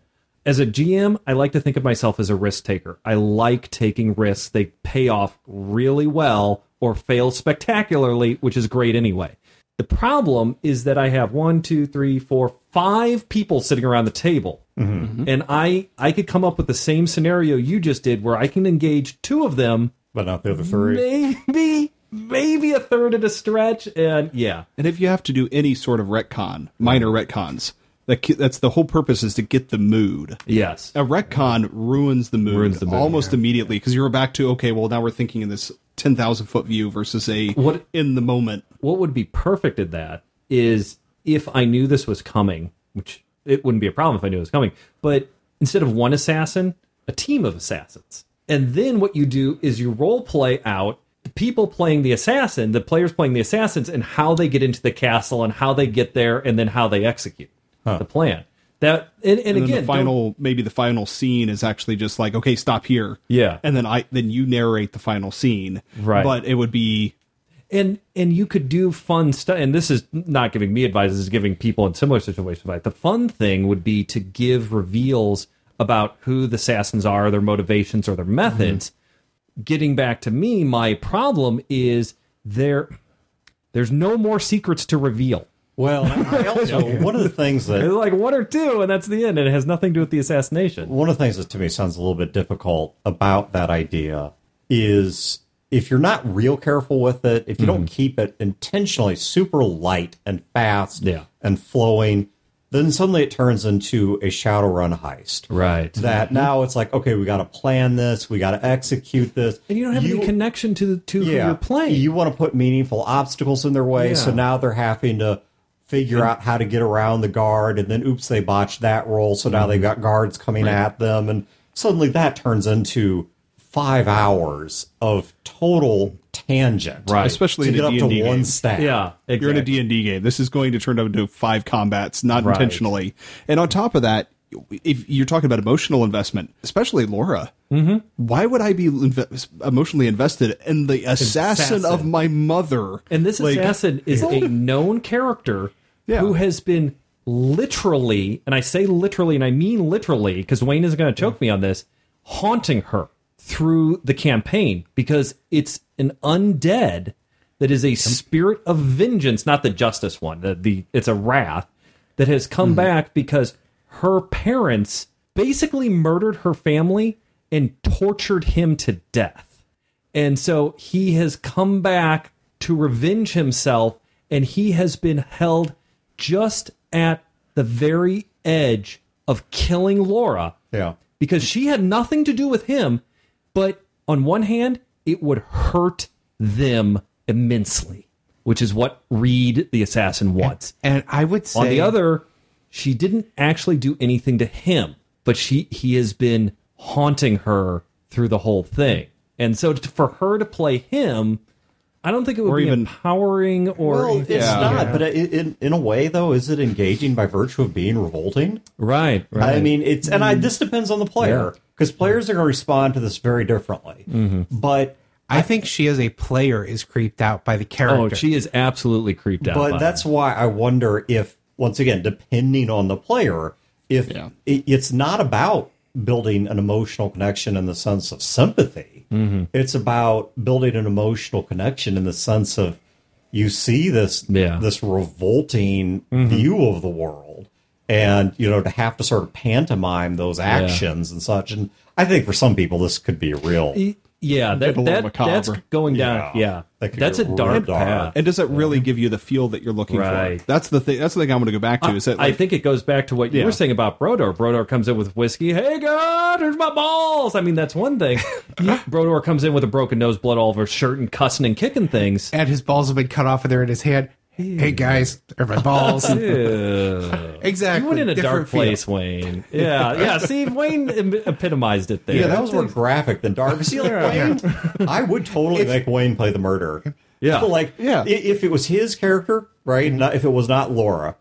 S3: as a GM, I like to think of myself as a risk taker. I like taking risks. They pay off really well or fail spectacularly, which is great anyway. The problem is that I have one, two, three, four, five people sitting around the table. Mm-hmm. And I I could come up with the same scenario you just did where I can engage two of them,
S1: but not the other three.
S3: maybe maybe a third at a stretch, and yeah.
S2: And if you have to do any sort of retcon, minor retcons, that that's the whole purpose is to get the mood.
S3: Yes.
S2: A retcon ruins the mood,
S3: Ruins the mood,
S2: almost immediately because you're back to okay, well now we're thinking in this ten thousand foot view versus a
S3: What-
S2: in the moment.
S3: what would be perfect at that is if I knew this was coming, which it wouldn't be a problem if I knew it was coming, but instead of one assassin, a team of assassins. And then what you do is you role play out the people playing the assassin, the players playing the assassins, and how they get into the castle and how they get there and then how they execute the plan. That and, and,
S2: And
S3: again,
S2: the final, maybe the final scene is actually just like, okay, stop here.
S3: Yeah.
S2: and then I then you narrate the final scene.
S3: Right.
S2: but it would be
S3: and and you could do fun stuff and this is not giving me advice this is giving people in similar situations advice the fun thing would be to give reveals about who the assassins are their motivations or their methods mm-hmm. getting back to me my problem is there there's no more secrets to reveal
S1: Well, *laughs* I also one of the things that
S3: there's like one or two and that's the end and it has nothing to do with the assassination.
S1: One of the things that to me sounds a little bit difficult about that idea is if you're not real careful with it, if you don't mm-hmm. keep it intentionally super light and fast
S3: Yeah.
S1: and flowing, then suddenly it turns into a Shadowrun heist.
S3: right.
S1: That mm-hmm. now it's like, okay, we got to plan this, we got to execute this,
S3: and you don't have any connection to to who you're playing.
S1: You want to put meaningful obstacles in their way, so
S3: Yeah.
S1: now they're having to figure out how to get around the guard, and then oops, they botched that roll, so now
S3: Mm-hmm.
S1: they've got guards coming at them, and suddenly that turns into five hours of total tangent,
S3: Right.
S2: especially
S1: To
S2: in
S1: get
S2: a
S1: up to
S2: D&D
S1: one
S2: game.
S1: stat.
S3: yeah exactly.
S2: You're in a D&D game. This is going to turn out into five combats, not
S3: Right.
S2: intentionally. And on top of that, if you're talking about emotional investment, especially Laura,
S3: Mm-hmm.
S2: why would I be inve- emotionally invested in the assassin,
S3: Assassin.
S2: of my mother?
S3: And this
S2: Like-
S3: assassin is *laughs* a known character
S2: Yeah.
S3: who has been literally, and I say literally, and I mean literally, because Wayne isn't going to choke me on this, haunting her through the campaign because it's an undead that is a spirit of vengeance, not the justice one. The, the it's a wraith that has come mm-hmm. back because her parents basically murdered her family and tortured him to death. And so he has come back to revenge himself, and he has been held just at the very edge of killing Laura
S1: Yeah.
S3: because she had nothing to do with him. But on one hand, it would hurt them immensely, which is what Reed the assassin wants.
S4: And I would say
S3: On the other, she didn't actually do anything to him, but she he has been haunting her through the whole thing. And so to, for her to play him, I don't think it would
S2: Or
S3: be
S2: even-
S3: empowering or
S1: Well, it's
S2: Yeah.
S1: not, but in, in in a way though, is it engaging by virtue of being revolting?
S3: right, right.
S1: I mean, it's and I this depends on the player because players are going to respond to this very differently.
S3: Mm-hmm.
S1: But
S4: I think she as a player is creeped out by the character.
S3: oh, she is absolutely creeped out. by
S1: but that's why I wonder if once again, depending on the player, if
S2: Yeah.
S1: it, it's not about building an emotional connection in the sense of sympathy.
S3: Mm-hmm.
S1: It's about building an emotional connection in the sense of you see this
S3: Yeah. Mm-hmm.
S1: this revolting view of the world and you know to have to sort of pantomime those actions and such and i think for some people this could be a real.
S3: Yeah, that,
S2: a
S3: that that's going down.
S1: Yeah.
S3: Yeah,
S1: That
S3: that's a dark
S1: dark.
S3: path.
S2: And does it really give you the feel that you're looking
S3: Right.
S2: for? That's the thing. That's the thing I'm going to go back to. Is that
S3: I think it goes back to what you
S2: Yeah.
S3: were saying about Brodor. Brodor comes in with whiskey. Hey, God, here's my balls. I mean, that's one thing. *laughs* Brodor comes in with a broken nose, blood all over his shirt, and cussing and kicking things.
S4: and his balls have been cut off and they're in his hand. Hey guys, they're my balls. *laughs* Exactly.
S3: You went in a
S4: Different
S3: dark
S4: feel.
S3: place, Wayne. Yeah, yeah. See, Wayne epitomized it there.
S1: Yeah, that was more graphic than dark. See, like Wayne, *laughs* I would totally make Wayne play the murderer.
S3: Yeah.
S1: So, like,
S2: Yeah.
S1: if it was his character, right? Not, if it was not Laura,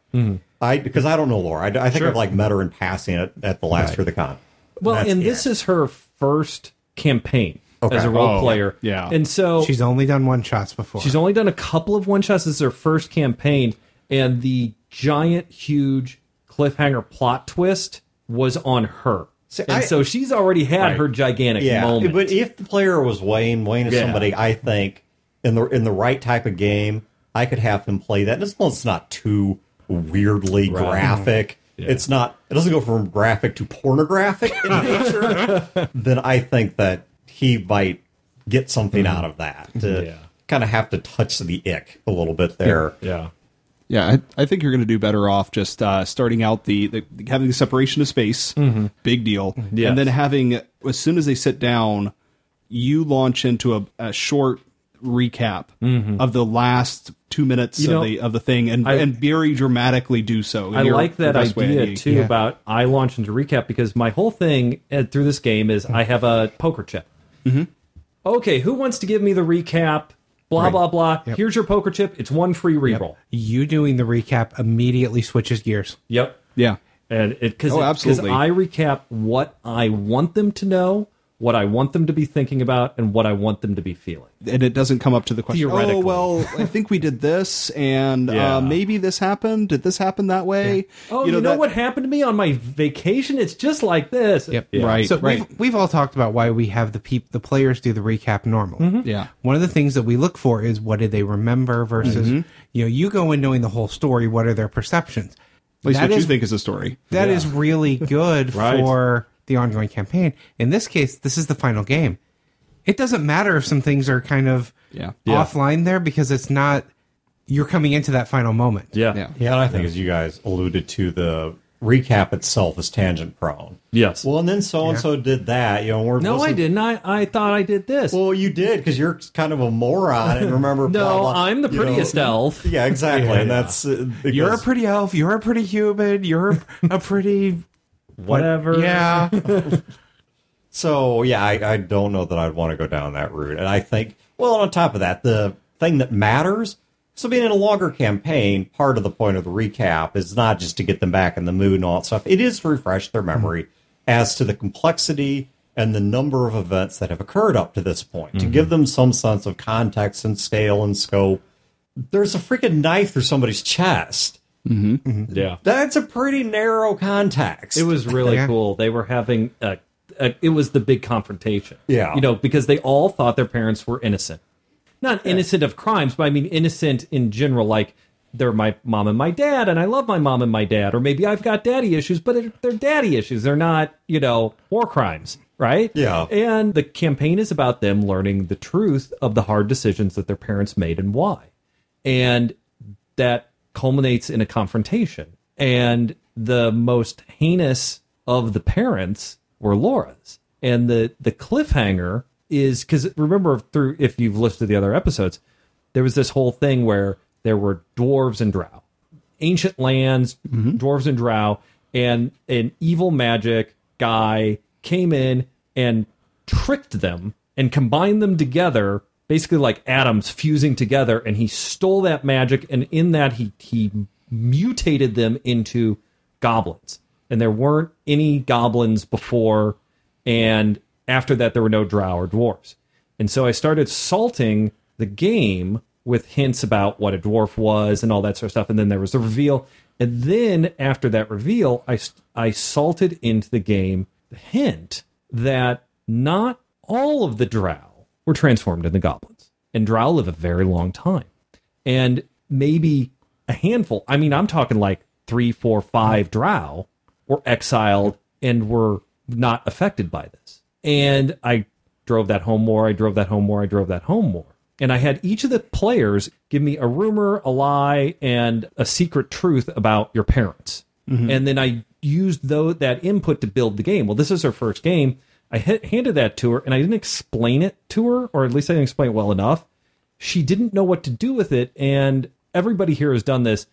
S1: I because I don't know Laura. I, I think
S3: Mm-hmm. Sure.
S1: I've like met her in passing at, at the last year of the con.
S3: Well,
S1: That's
S3: and this is her first campaign
S1: Okay.
S3: as a role
S2: Oh,
S3: player.
S2: yeah.
S3: and so
S4: She's only done one shots before.
S3: She's only done a couple of one shots. This is her first campaign, and the giant, huge cliffhanger plot twist was on her.
S1: See,
S3: and
S1: I-
S3: so she's already had her gigantic
S1: yeah.
S3: moment.
S1: But if the player was Wayne, Wayne is
S3: Yeah.
S1: somebody I think in the in the right type of game, I could have him play that. And as long as it's not too weirdly
S3: Right.
S1: graphic. It's not. It doesn't go from graphic to pornographic in nature. *laughs* then I think that he might get something mm-hmm. out of that. Mm-hmm. To
S3: Yeah.
S1: kind of have to touch the ick a little bit there.
S3: yeah,
S2: Yeah, I, I think you're going to do better off just uh, starting out the, the having the separation of space, mm-hmm. big deal,
S3: Yes.
S2: and then having as soon as they sit down, you launch into a, a short recap of the last two minutes
S3: You know,
S2: of the of the thing, and
S3: I-
S2: and very dramatically do so.
S3: I
S2: your-
S3: like that
S2: your best way,
S3: idea too
S4: Yeah.
S3: about I launch into recap because my whole thing uh, through this game is I have a poker chip. Mm-hmm. Okay, who wants to give me the recap? Blah blah blah. Here's your poker chip. It's one free reroll.
S4: you doing the recap immediately switches gears.
S3: Yep.
S2: Yeah,
S3: And it because
S2: Oh, absolutely.
S3: I recap what I want them to know, what I want them to be thinking about, and what I want them to be feeling.
S2: and it doesn't come up to the question.
S3: Theoretically.
S2: Oh well, I think we did this, and
S3: Yeah.
S2: uh, maybe this happened. Did this happen that way?
S3: Oh, you know,
S2: that-
S3: what happened to me on my vacation? It's just like this.
S4: Yep.
S3: Yeah.
S2: Right.
S4: So we've, we've all talked about why we have the peop- the players do the recap normal.
S2: Yeah.
S4: One of the things that we look for is what did they remember versus you know you go in knowing the whole story. What are their perceptions?
S2: At least
S4: That
S2: what
S4: is-
S2: you think is a story.
S4: That is really good *laughs*
S3: Right.
S4: for the ongoing campaign. In this case, this is the final game. It doesn't matter if some things are kind of
S2: Yeah.
S3: Yeah.
S4: offline there because it's not you're coming into that final moment.
S3: Yeah.
S2: Yeah.
S1: Yeah, and I think as you guys alluded to, the recap itself is tangent prone.
S3: Yes.
S1: Well, and then so and so did that. You know, we're
S3: no, I
S1: listening-
S3: didn't. I, I thought I did this.
S1: Well, you did because you're kind of a moron and remember. *laughs*
S3: no,
S1: blah, blah,
S3: I'm the
S1: you know.
S3: prettiest elf.
S1: Yeah, exactly,
S3: Yeah,
S1: and
S3: yeah.
S1: that's uh, because,
S4: You're a pretty elf. You're a pretty human. You're a pretty
S3: Whatever.
S4: yeah. *laughs*
S1: So yeah, I, I don't know that I'd want to go down that route. And I think, well, on top of that, the thing that matters. So being in a longer campaign, part of the point of the recap is not just to get them back in the mood and all that stuff. It is to refresh their mm-hmm. memory as to the complexity and the number of events that have occurred up to this point, to mm-hmm. give them some sense of context and scale and scope. There's a freaking knife through somebody's chest. Mm-hmm. Mm-hmm.
S3: Yeah.
S1: That's a pretty narrow context.
S3: It was really
S4: Yeah.
S3: cool. They were having a, a, it was the big confrontation.
S1: Yeah.
S3: You know, because they all thought their parents were innocent. Not innocent of crimes, but I mean innocent in general. Like they're my mom and my dad, and I love my mom and my dad. Or maybe I've got daddy issues, but it, they're daddy issues. They're not, you know, war crimes, right?
S1: Yeah.
S3: And the campaign is about them learning the truth of the hard decisions that their parents made and why. And that culminates in a confrontation. And the most heinous of the parents were Laura's. And the the cliffhanger is because remember through if you've listened to the other episodes, there was this whole thing where there were dwarves and drow, ancient lands, mm-hmm. dwarves and drow, and an evil magic guy came in and tricked them and combined them together, basically like atoms fusing together, and he stole that magic, and in that he he mutated them into goblins. And there weren't any goblins before, and after that there were no drow or dwarves. And so I started salting the game with hints about what a dwarf was and all that sort of stuff. And then there was the reveal. And then after that reveal, I, I salted into the game the hint that not all of the drow were transformed into goblins. And drow live a very long time. And maybe a handful, I mean, I'm talking like three, four, five drow were exiled and were not affected by this. And I drove that home more. I drove that home more. I drove that home more. And I had each of the players give me a rumor, a lie, and a secret truth about your parents. Mm-hmm. And then I used though that input to build the game. Well, this is her first game. I hit, handed that to her, and I didn't explain it to her, or at least I didn't explain it well enough. She didn't know what to do with it, and everybody here has done this.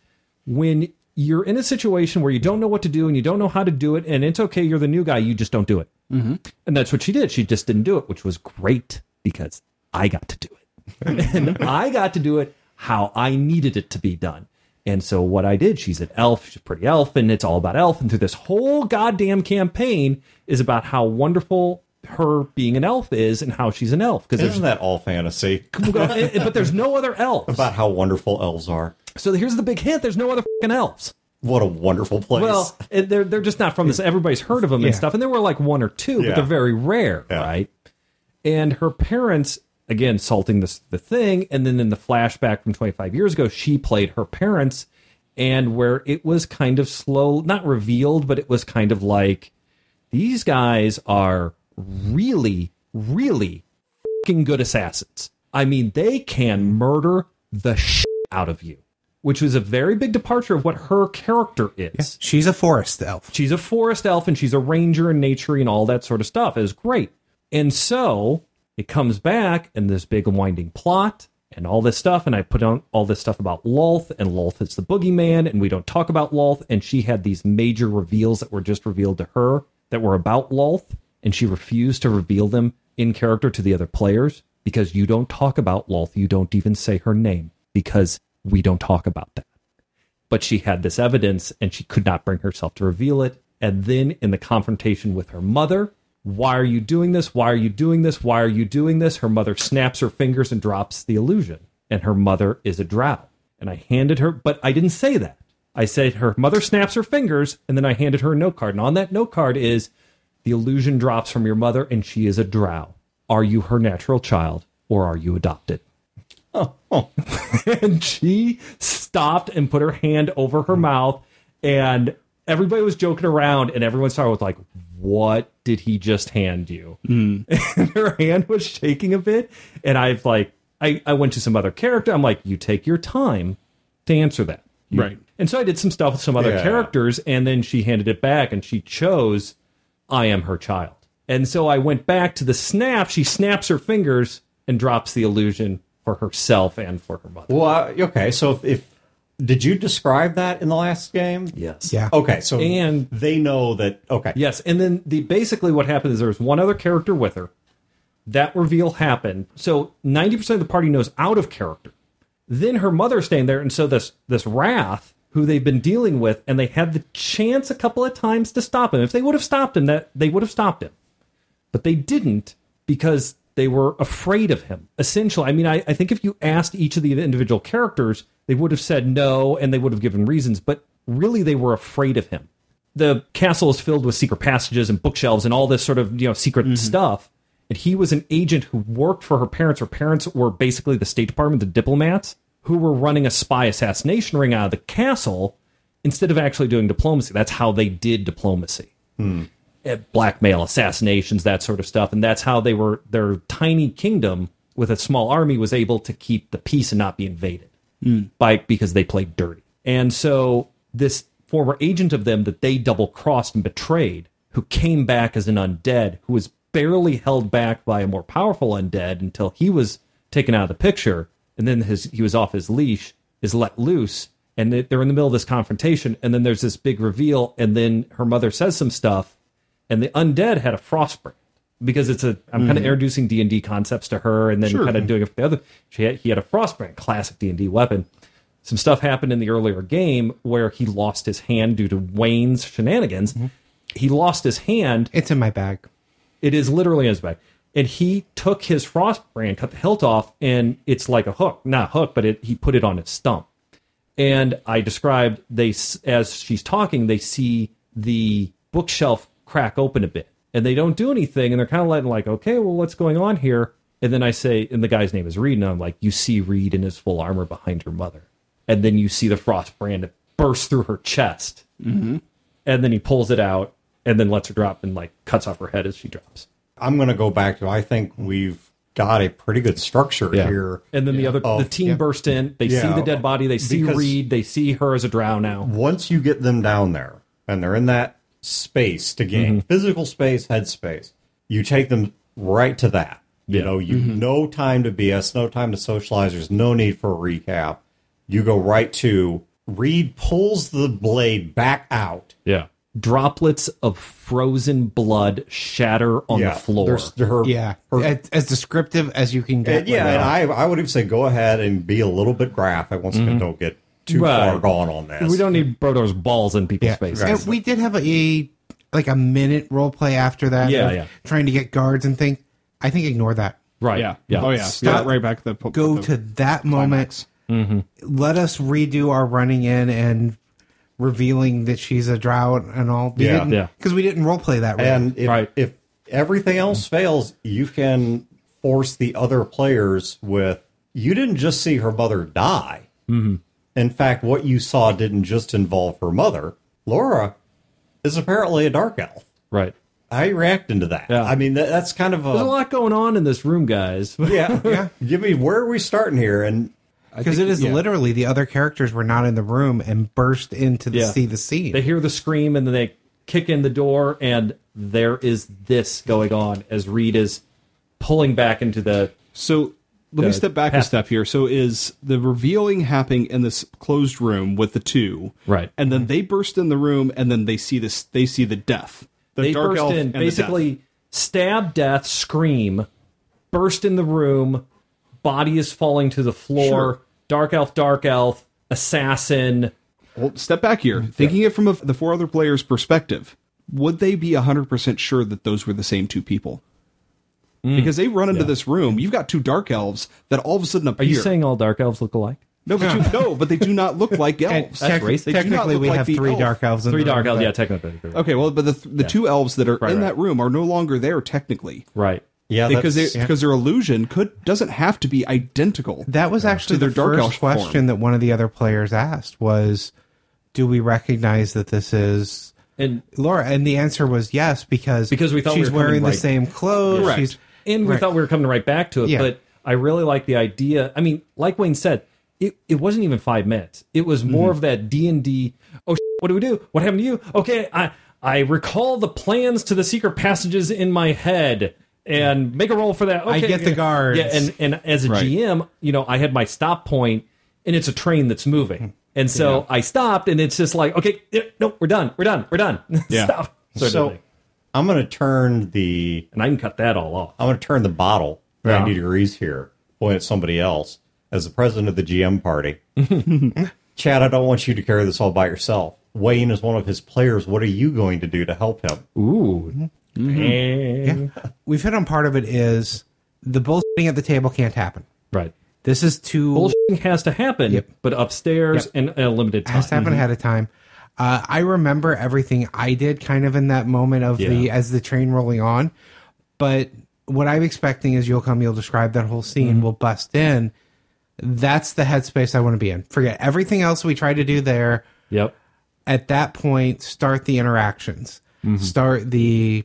S3: When you're in a situation where you don't know what to do and you don't know how to do it, and it's okay, you're the new guy, you just don't do it. Mm-hmm. And that's what she did. She just didn't do it, which was great because I got to do it. *laughs* and I got to do it how I needed it to be done. And so what I did, she's an elf, she's a pretty elf, and it's all about elf. And through this whole goddamn campaign is about how wonderful her being an elf is and how she's an elf. Because
S1: Isn't that all fantasy?
S3: Eh, eh, but there's no other elves.
S1: About how wonderful elves are.
S3: So here's the big hint: there's no other fucking elves.
S1: What a wonderful place.
S3: Well, eh, they're they're just not from this. Everybody's heard of them and stuff, and there were like one or two,
S1: Yeah.
S3: but they're very rare,
S1: Yeah.
S3: right? And her parents, again, salting this the thing, and then in the flashback from 25 years ago, she played her parents, and where it was kind of slow, not revealed, but it was kind of like these guys are really, really fucking good assassins. I mean, they can murder the shit out of you, which was a very big departure of what her character is.
S4: She's a forest elf.
S3: She's a forest elf and she's a ranger in nature and all that sort of stuff. It was great. And so it comes back and this big winding plot and all this stuff. And I put on all this stuff about Lolth and Lolth is the boogeyman and we don't talk about Lolth. And she had these major reveals that were just revealed to her that were about Lolth. And she refused to reveal them in character to the other players because you don't talk about Lolth. You don't even say her name because we don't talk about that but she had this evidence and she could not bring herself to reveal it. And then in the confrontation with her mother, why are you doing this? Why are you doing this? Why are you doing this? Her mother snaps her fingers and drops the illusion. And her mother is a drow. And I handed her, but I didn't say that. I said her mother snaps her fingers, and then I handed her a note card. And on that note card is the illusion drops from your mother, and she is a drow. Are you her natural child, or are you adopted? Oh, *laughs* and she stopped and put her hand over her mouth and everybody was joking around and everyone started with like what did he just hand you? Mm. *laughs* And her hand was shaking a bit and i've like I, I went to some other character. I'm like you take your time to answer that. You-
S2: Right.
S3: and so i did some stuff with some other
S1: Yeah.
S3: characters and then she handed it back and she chose i am her child. And so i went back to the snap. She snaps her fingers and drops the illusion for herself and for her mother.
S1: Well, okay. So if, if did you describe that in the last game?
S3: yes
S4: Yeah.
S1: Okay, so
S3: And-
S1: they know that. Okay,
S3: Yes, and then the basically what happened is there was one other character with her. That reveal happened. So 90% of the party knows out of character. Then her mother staying there, and so this this wraith who they've been dealing with, and they had the chance a couple of times to stop him. If they would have stopped him, that they would have stopped him. But they didn't because they were afraid of him. Essentially, I mean, I, I think if you asked each of the individual characters, they would have said no and they would have given reasons, but really they were afraid of him. The castle is filled with secret passages and bookshelves and all this sort of, you know, secret stuff. And he was an agent who worked for her parents. Her parents were basically the State Department, the diplomats, who were running a spy assassination ring out of the castle instead of actually doing diplomacy. That's how they did diplomacy uh, blackmail, assassinations, that sort of stuff, and that's how they were. Their tiny kingdom with a small army was able to keep the peace and not be invaded by because they played dirty. And so this former agent of them that they double crossed and betrayed, who came back as an undead, who was barely held back by a more powerful undead until he was taken out of the picture, and then his he was off his leash, is let loose, and they- they're in the middle of this confrontation, and then there's this big reveal, and then her mother says some stuff, and the undead had a frost brand because it's a I'm kind of mm. introducing D and D concepts to her, and then kind of doing it for the other. She had, he had a frost brand, classic D and D weapon. Some stuff happened in the earlier game where he lost his hand due to Wayne's shenanigans. Mm-hmm. He lost his hand
S4: It's in my bag.
S3: it is literally in his bag. And he took his frost brand, cut the hilt off, and it's like a hook. Not a hook, but it, he put it on his stump. And I described they as she's talking, they see the bookshelf crack open a bit, and they don't do anything, and they're kind of letting like, okay, well, what's going on here? And then I say, and the guy's name is Reed, and I'm like, you see Reed in his full armor behind her mother, and then you see the frost brand burst through her chest, mm-hmm. and then he pulls it out, and then lets her drop and like cuts off her head as she drops.
S1: I'm going to go back to. I think we've got a pretty good structure here.
S3: And then the other,
S1: Oh,
S3: the team burst in. They see the dead body. They see
S1: Because-
S3: Reed. They see her as a drow now.
S1: once you get them down there and they're in that space to gain
S3: Mm-hmm.
S1: physical space, head space, you take them right to that. You
S3: Yeah.
S1: know, you
S3: Mm-hmm.
S1: no time to BS, no time to socialize. There's no need for a recap. you go right to Reed pulls the blade back out.
S3: Yeah. Droplets of frozen blood shatter on the floor.
S1: Her,
S4: Yeah,
S1: her-
S4: as, as descriptive as you can get.
S1: and yeah, and. I I would even say go ahead and be a little bit graphic. Once again, don't get too
S3: Right.
S1: far gone on this.
S3: we don't need Brodor's balls in people's
S4: yeah.
S3: faces.
S4: And we did have a like a minute role play after that.
S3: Yeah, yeah.
S4: Trying to get guards and think. I think ignore that.
S3: Right.
S2: Yeah.
S3: Yeah.
S2: Oh yeah.
S4: Stop.
S2: Yeah, right back to the
S4: Go
S2: the-
S4: to that moment.
S3: Mm-hmm.
S4: Let us redo our running in and revealing that she's a drow and all. We
S1: Yeah.
S3: Yeah.
S4: Because we didn't role play that. Right.
S1: And if,
S3: Right.
S1: if everything else fails, you can force the other players with you didn't just see her mother die. Mm-hmm. In fact, what you saw didn't just involve her mother. Laura is apparently a dark elf.
S3: Right.
S1: How are you reacting to that?
S3: Yeah.
S1: I mean, that, that's kind of
S3: There's a
S1: a.
S3: lot going on in this room, guys. *laughs*
S1: Yeah. *laughs*
S4: Yeah.
S1: Give me, where are we starting here? And
S4: because it is
S2: yeah.
S4: literally the other characters were not in the room and burst into the
S3: Yeah.
S4: see the scene.
S3: They hear the scream and then they kick in the door, and there is this going on as Reed is pulling back into the.
S2: So let me step back a
S3: path-
S2: step here. So is the revealing happening in this closed room with the two,
S3: Right.
S2: And then they burst in the room, and then they see this. They see the death. The
S3: they
S2: dark
S3: burst
S2: elf
S3: in,
S2: and the
S3: basically
S2: death.
S3: stab, death, scream, burst in the room, body is falling to the floor.
S2: Sure.
S3: Dark elf, dark elf, assassin.
S2: Well, step back here. Thinking it from a, the four other players' perspective, would they be hundred percent sure that those were the same two people?
S3: Mm.
S2: Because they run into this room, you've got two dark elves that all of a sudden appear.
S3: Are you saying all dark elves look alike?
S2: no? But you, no, but they do not look *laughs* like elves.
S3: That's
S4: tec-
S3: racist.
S2: They do not
S4: technically,
S2: look
S4: we
S2: like
S4: have three
S2: elf.
S4: dark elves. In
S3: Three
S4: the
S3: dark
S4: room,
S3: elves, yeah, technically.
S2: Okay, well, but the the two elves that are
S3: Right,
S2: in
S3: right.
S2: that room are no longer there technically.
S3: Right.
S1: yeah,
S2: because
S1: that's-
S2: they, because their illusion could doesn't have to be identical.
S4: That was actually
S2: To
S4: the
S2: dark elf
S4: first question that one of the other players asked was, "Do we recognize that this is
S3: And
S4: Laura?" And the answer was yes because
S3: Because we thought we
S4: she's
S3: were coming
S4: wearing the
S3: right-
S4: same clothes.
S2: Correct.
S4: She's
S3: and we
S4: Right.
S3: thought we were coming right back to it,
S4: Yeah.
S3: but I really like the idea. I mean, like Wayne said, it, it wasn't even five minutes. It was more mm-hmm. of that D and D. Oh, sh- what do we do? What happened to you? Okay, I I recall the plans to the secret passages in my head and make a roll for that. Okay, I
S4: get the
S3: yeah.
S4: guards.
S3: Yeah, and and as a
S2: Right.
S3: GM, you know, I had my stop point, and it's a train that's moving, hmm. and so I stopped, and it's just like, okay, yeah, no, we're done, we're done, we're done. *laughs*
S2: Yeah.
S3: Stop. Sort
S1: so
S3: thing.
S1: I'm going to turn the
S3: and I can cut that all off.
S1: I'm going to turn the bottle
S3: Yeah.
S1: 90 degrees here, point at somebody else. As the president of the GM party, *laughs* Chad, I don't want you to carry this all by yourself. Wayne is one of his players. What are you going to do to help him?
S3: Ooh. Mm-hmm. And-
S4: we've hit on part of it is the bullshitting at the table can't happen.
S3: Right.
S4: This is too
S3: Bullshitting has to happen,
S4: Yep.
S3: but upstairs
S4: Yep.
S3: and in a limited
S4: It
S3: time.
S4: has to happen ahead of time. Uh, I remember everything I did kind of in that moment of the as the train rolling on. But what I'm expecting is you'll come, you'll describe that whole scene, we'll bust in. That's the headspace I want to be in. Forget everything else we tried to do there.
S3: Yep.
S4: At that point, start the interactions. Start the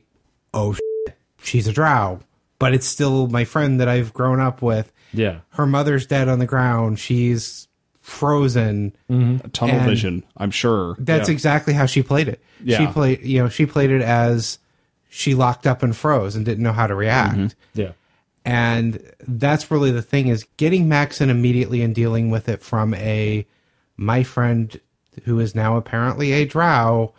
S4: oh shit, she's a drow, but it's still my friend that I've grown up with.
S3: Yeah.
S4: Her mother's dead on the ground. She's frozen. Mm-hmm.
S2: Tunnel
S4: And-
S2: vision, I'm sure.
S4: That's
S3: Yeah.
S4: exactly how she played it. She played, you know, she played it as she locked up and froze and didn't know how to react. Mm-hmm.
S3: Yeah.
S4: And that's really the thing is getting Max in immediately and dealing with it from a my friend who is now apparently a drow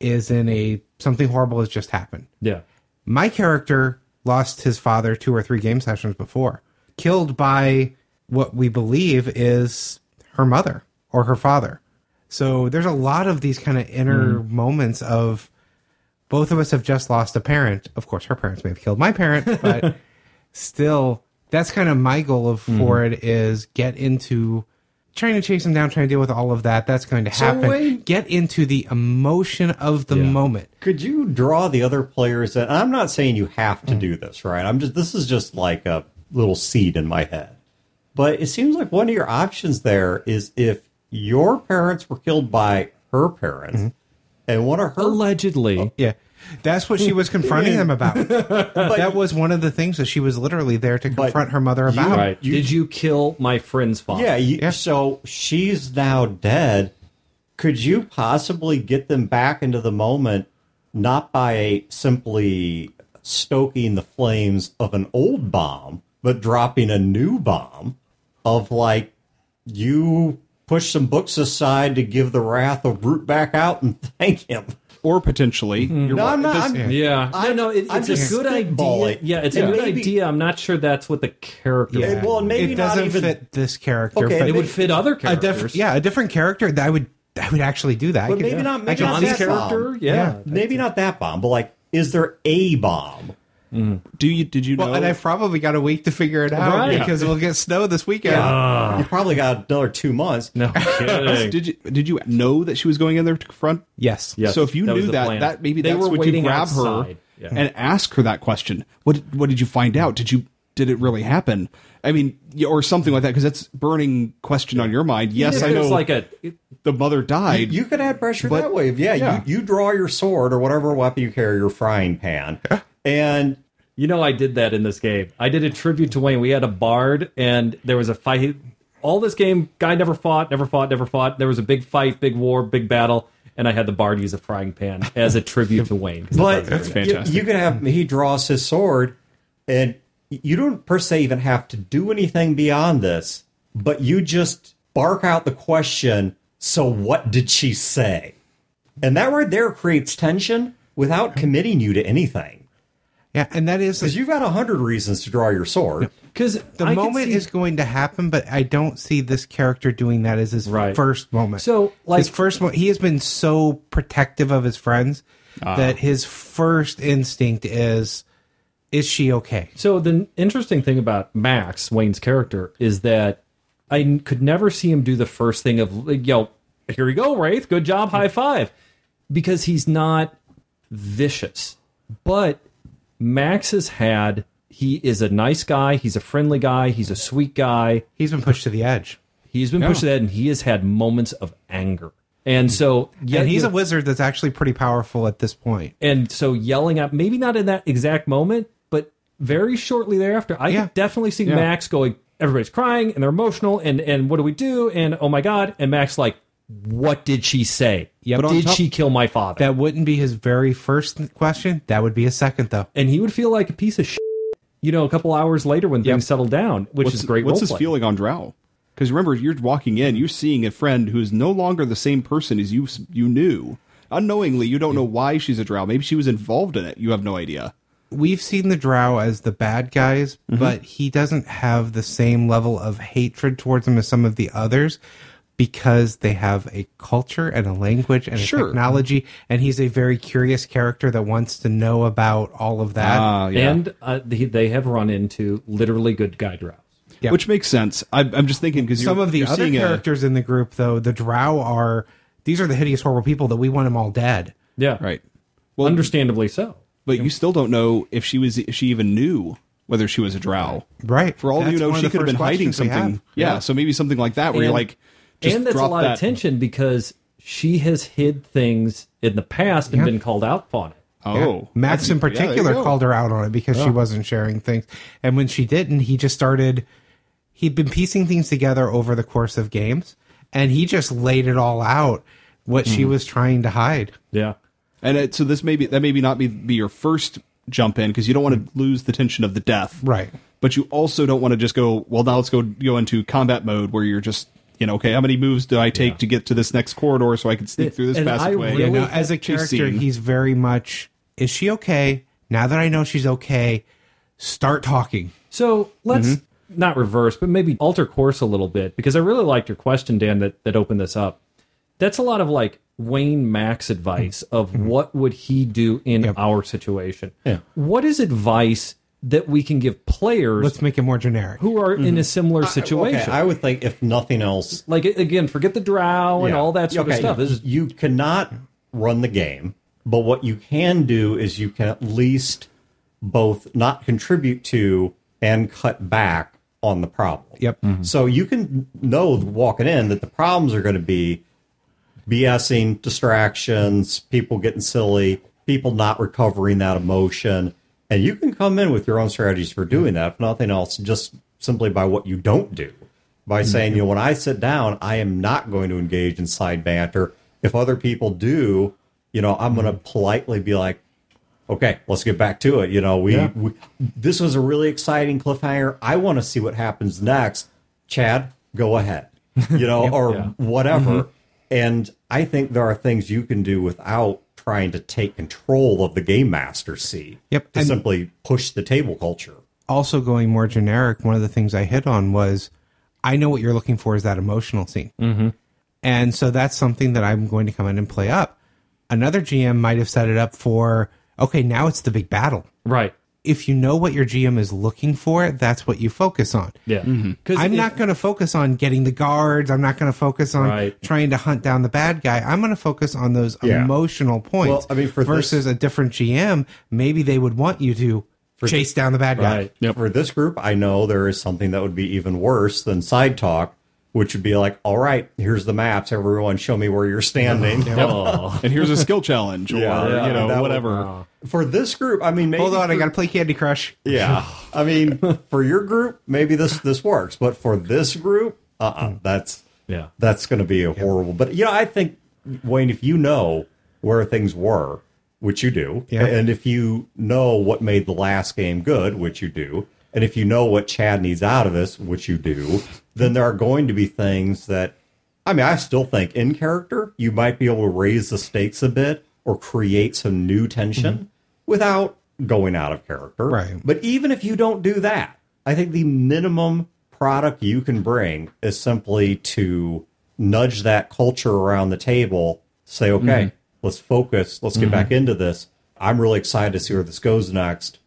S4: is in a something horrible has just happened.
S3: Yeah.
S4: My character lost his father two or three game sessions before, killed by what we believe is her mother or her father. So there's a lot of these kind of inner hmm. moments of both of us have just lost a parent. Of course, her parents may have killed my parent, *laughs* but still, that's kind of my goal of hmm. for it is get into trying to chase him down, trying to deal with all of that. That's going to happen.
S1: wait.
S4: get into the emotion of the
S3: Yeah.
S4: moment.
S1: Could you draw the other players in? I'm not saying you have to hmm. do this, right? I'm just this is just like a little seed in my head. But it seems like one of your options there is if your parents were killed by her parents mm-hmm. and one of her
S3: Allegedly. Oh.
S4: Yeah. That's what she was confronting them about. *laughs* that was one of the things that she was literally there to confront her mother
S1: you-
S4: about.
S3: Right.
S1: You-
S3: Did you kill my friend's father?
S1: Yeah, you,
S4: Yeah.
S1: so she's now dead. Could you possibly get them back into the moment not by simply stoking the flames of an old bomb, but dropping a new bomb of like you push some books aside to give the wraith of Root back out and *laughs* thank him.
S2: or potentially, mm-hmm. you're
S1: No, I'm not.
S2: this-
S1: I'm-
S3: Yeah, I
S1: I'm-
S3: no, it,
S1: I'm
S3: it's a good idea.
S1: spitballing.
S3: Yeah, it's
S1: Yeah.
S3: a good
S1: Maybe-
S3: idea. I'm not sure that's what the character.
S4: Yeah.
S3: would
S1: well, and maybe
S4: it
S1: not
S4: doesn't
S1: even-
S4: fit this character.
S1: Okay,
S4: but
S3: it would fit other
S4: a
S3: characters.
S4: diff- yeah, a different character that would that would actually do that.
S1: But
S4: could-
S1: maybe not- maybe
S4: could
S1: not that
S3: character.
S1: bomb.
S3: Yeah,
S4: Yeah.
S1: maybe not that bomb, but like, is there a bomb? Mm-hmm.
S2: do you did you
S4: Well,
S2: know?
S4: and I've probably got a week to figure it out
S3: Right.
S4: because we'll get snow this weekend.
S1: you probably got another two months.
S3: No *laughs* kidding.
S2: did you did you know that she was going in there to confront?
S4: Yes.
S3: Yes,
S2: so if you
S3: that
S2: knew that,
S3: plan.
S2: that maybe
S3: They
S2: that's
S3: were
S2: what you
S3: waiting
S2: grab her
S3: outside. Yeah.
S2: and ask her that question. What what did you find out? Did you did it really happen? I mean, or something like that because that's burning question on your mind. Yes,
S3: If
S2: I know
S3: was like a
S2: the mother died.
S1: You could add pressure
S2: But-
S1: that way. Yeah,
S2: yeah.
S1: You, you draw your sword or whatever weapon you carry, your frying pan, and
S3: You know, I did that in this game. I did a tribute to Wayne. We had a bard, and there was a fight. All this game, guy never fought, never fought, never fought. There was a big fight, big war, big battle, and I had the bard use a frying pan as a tribute to Wayne. *laughs*
S1: but
S3: it does very
S1: you,
S2: fantastic.
S1: you could have he draws his sword, and you don't per se even have to do anything beyond this, but you just bark out the question. So what did she say? And that right there creates tension without committing you to anything.
S4: Yeah, and that is
S1: Because you've got a hundred reasons to draw your sword.
S3: Because
S4: the moment is going to happen, but I don't see this character doing that as his
S3: Right.
S4: first moment.
S3: So, like-
S4: his first moment, he has been so protective of his friends
S3: Ah.
S4: that his first instinct is, is she okay?
S3: So the interesting thing about Max Wayne's character is that I could never see him do the first thing of like, yo, here we go, Wraith, good job, high five, because he's not vicious. But Max has had he is a nice guy, he's a friendly guy, he's a sweet guy.
S4: He's been pushed to the edge,
S3: He's been pushed to the edge, and he has had moments of anger. And so, yeah,
S4: and he's
S3: you
S4: a wizard that's actually pretty powerful at this point.
S3: and so yelling at maybe not in that exact moment, but very shortly thereafter, I
S4: Yeah.
S3: could definitely see Max going. Everybody's crying and they're emotional, and and what do we do? And oh my god! And Max like, what did she say?
S4: Yeah, but
S3: did
S4: top-
S3: she kill my father?
S4: That wouldn't be his very first question. That would be his second, though.
S3: and he would feel like a piece of shit. You know, a couple hours later when things settle down, which
S2: what's,
S3: is great.
S2: What's his
S3: roleplay.
S2: feeling on Drow? Because remember, you're walking in, you're seeing a friend who is no longer the same person as you you knew. Unknowingly, you don't know why she's a Drow. Maybe she was involved in it. You have no idea.
S4: We've seen the Drow as the bad guys,
S2: Mm-hmm.
S4: but he doesn't have the same level of hatred towards them as some of the others because they have a culture and a language and a
S2: Sure.
S4: technology, and he's a very curious character that wants to know about all of that.
S2: Ah, yeah.
S3: And uh, they, they have run into literally good guy drow.
S4: Yeah.
S2: Which makes sense. I, I'm just thinking because
S4: some of the other
S2: seeing a-
S4: characters in the group, though, the Drow are these are the hideous, horrible people that we want them all dead.
S3: Yeah,
S2: right. Well,
S3: Understandably so.
S2: but you still don't know if she was if she even knew whether she was a Drow.
S4: Right.
S2: For all
S4: That's
S2: you know, she could have been hiding something.
S4: have.
S2: Yeah, so maybe something like that where you're like, just
S3: and that's a lot
S2: that.
S3: of tension because she has hid things in the past and
S4: Yeah.
S3: been called out on it.
S2: Oh,
S4: Max in
S2: yeah, there you
S4: particular
S2: go.
S4: called her out on it because she wasn't sharing things. And when she didn't, he just started he'd been piecing things together over the course of games and he just laid it all out what
S2: Hmm.
S4: she was trying to hide.
S3: Yeah.
S2: And it, so this maybe that maybe not be be your first jump in because you don't want to lose the tension of the death,
S4: Right.
S2: But you also don't want to just go. Well, now let's go go into combat mode where you're just you know, okay, how many moves do I take to get to this next corridor so I can sneak through this
S3: And
S2: passageway?
S3: really-
S4: Yeah, no, as a character, he's very much is she okay? Now that I know she's okay, start talking.
S3: So let's
S2: Mm-hmm.
S3: not reverse, but maybe alter course a little bit because I really liked your question, Dan, that, that opened this up. That's a lot of like Wayne Max advice of what would he do in
S4: Mm-hmm. Yep.
S3: our situation.
S1: Yeah.
S3: What is advice that we can give players
S4: Let's make it more generic.
S3: who are in a mm-hmm. similar situation?
S1: Okay, I would think if nothing else,
S3: like again, forget the drow and
S1: Yeah.
S3: all that sort
S1: Okay,
S3: of stuff. This is
S1: you cannot run the game, but what you can do is you can at least both not contribute to and cut back on the problem.
S4: Yep. Mm-hmm.
S1: So you can know walking in that the problems are going to be BSing, distractions, people getting silly, people not recovering that emotion. And you can come in with your own strategies for doing that, if nothing else, just simply by what you don't do. By mm-hmm. saying, you know, when I sit down, I am not going to engage in side banter. If other people do, you know, I'm going to mm-hmm. politely be like, okay, let's get back to it. You know, we, we this was a really exciting cliffhanger. I want to see what happens next. Chad, go ahead. you know, *laughs* or
S3: Yeah.
S1: whatever. Mm-hmm. And I think there are things you can do without trying to take control of the game master seat.
S4: Yep,
S1: To
S4: and-
S1: simply push the table culture.
S4: also going more generic, one of the things I hit on was I know what you're looking for is that emotional scene. Mm-hmm. And so that's something that I'm going to come in and play up. Another GM might have set it up for, okay, now it's the big battle.
S3: Right.
S4: If you know what your GM is looking for, that's what you focus on.
S3: Yeah. Mm-hmm. Mm-hmm. Because
S4: I'm not going to focus on getting the guards. I'm not going to focus on
S3: Right.
S4: trying to hunt down the bad guy. I'm going to focus on those
S1: Yeah.
S4: emotional points.
S1: Well, I mean, for this-
S4: versus a different GM, maybe they would want you to chase down the bad guy.
S3: Right.
S1: For this group, I know there is something that would be even worse than side talk, which would be like, all right, here's the maps. Everyone show me where you're standing. *laughs*
S3: Oh. *laughs*
S2: and here's a skill challenge or
S1: Yeah,
S2: you know
S1: that would-
S2: whatever.
S1: For this group, I mean, maybe
S4: Hold on, I got to play Candy Crush.
S1: Yeah, *laughs* I mean, for your group, maybe this this works, but for this group, uh, uh that's
S3: Yeah.
S1: that's going to be a horrible. But you know, I think Wayne, if you know where things were, which you do,
S4: Yeah.
S1: and if you know what made the last game good, which you do, and if you know what Chad needs out of this, which you do, then there are going to be things that. I mean, I still think in character you might be able to raise the stakes a bit or create some new tension mm-hmm. without going out of character.
S4: Right.
S1: But even if you don't do that, I think the minimum product you can bring is simply to nudge that culture around the table, say, okay, mm-hmm. let's focus, let's get mm-hmm. back into this. I'm really excited to see where this goes next.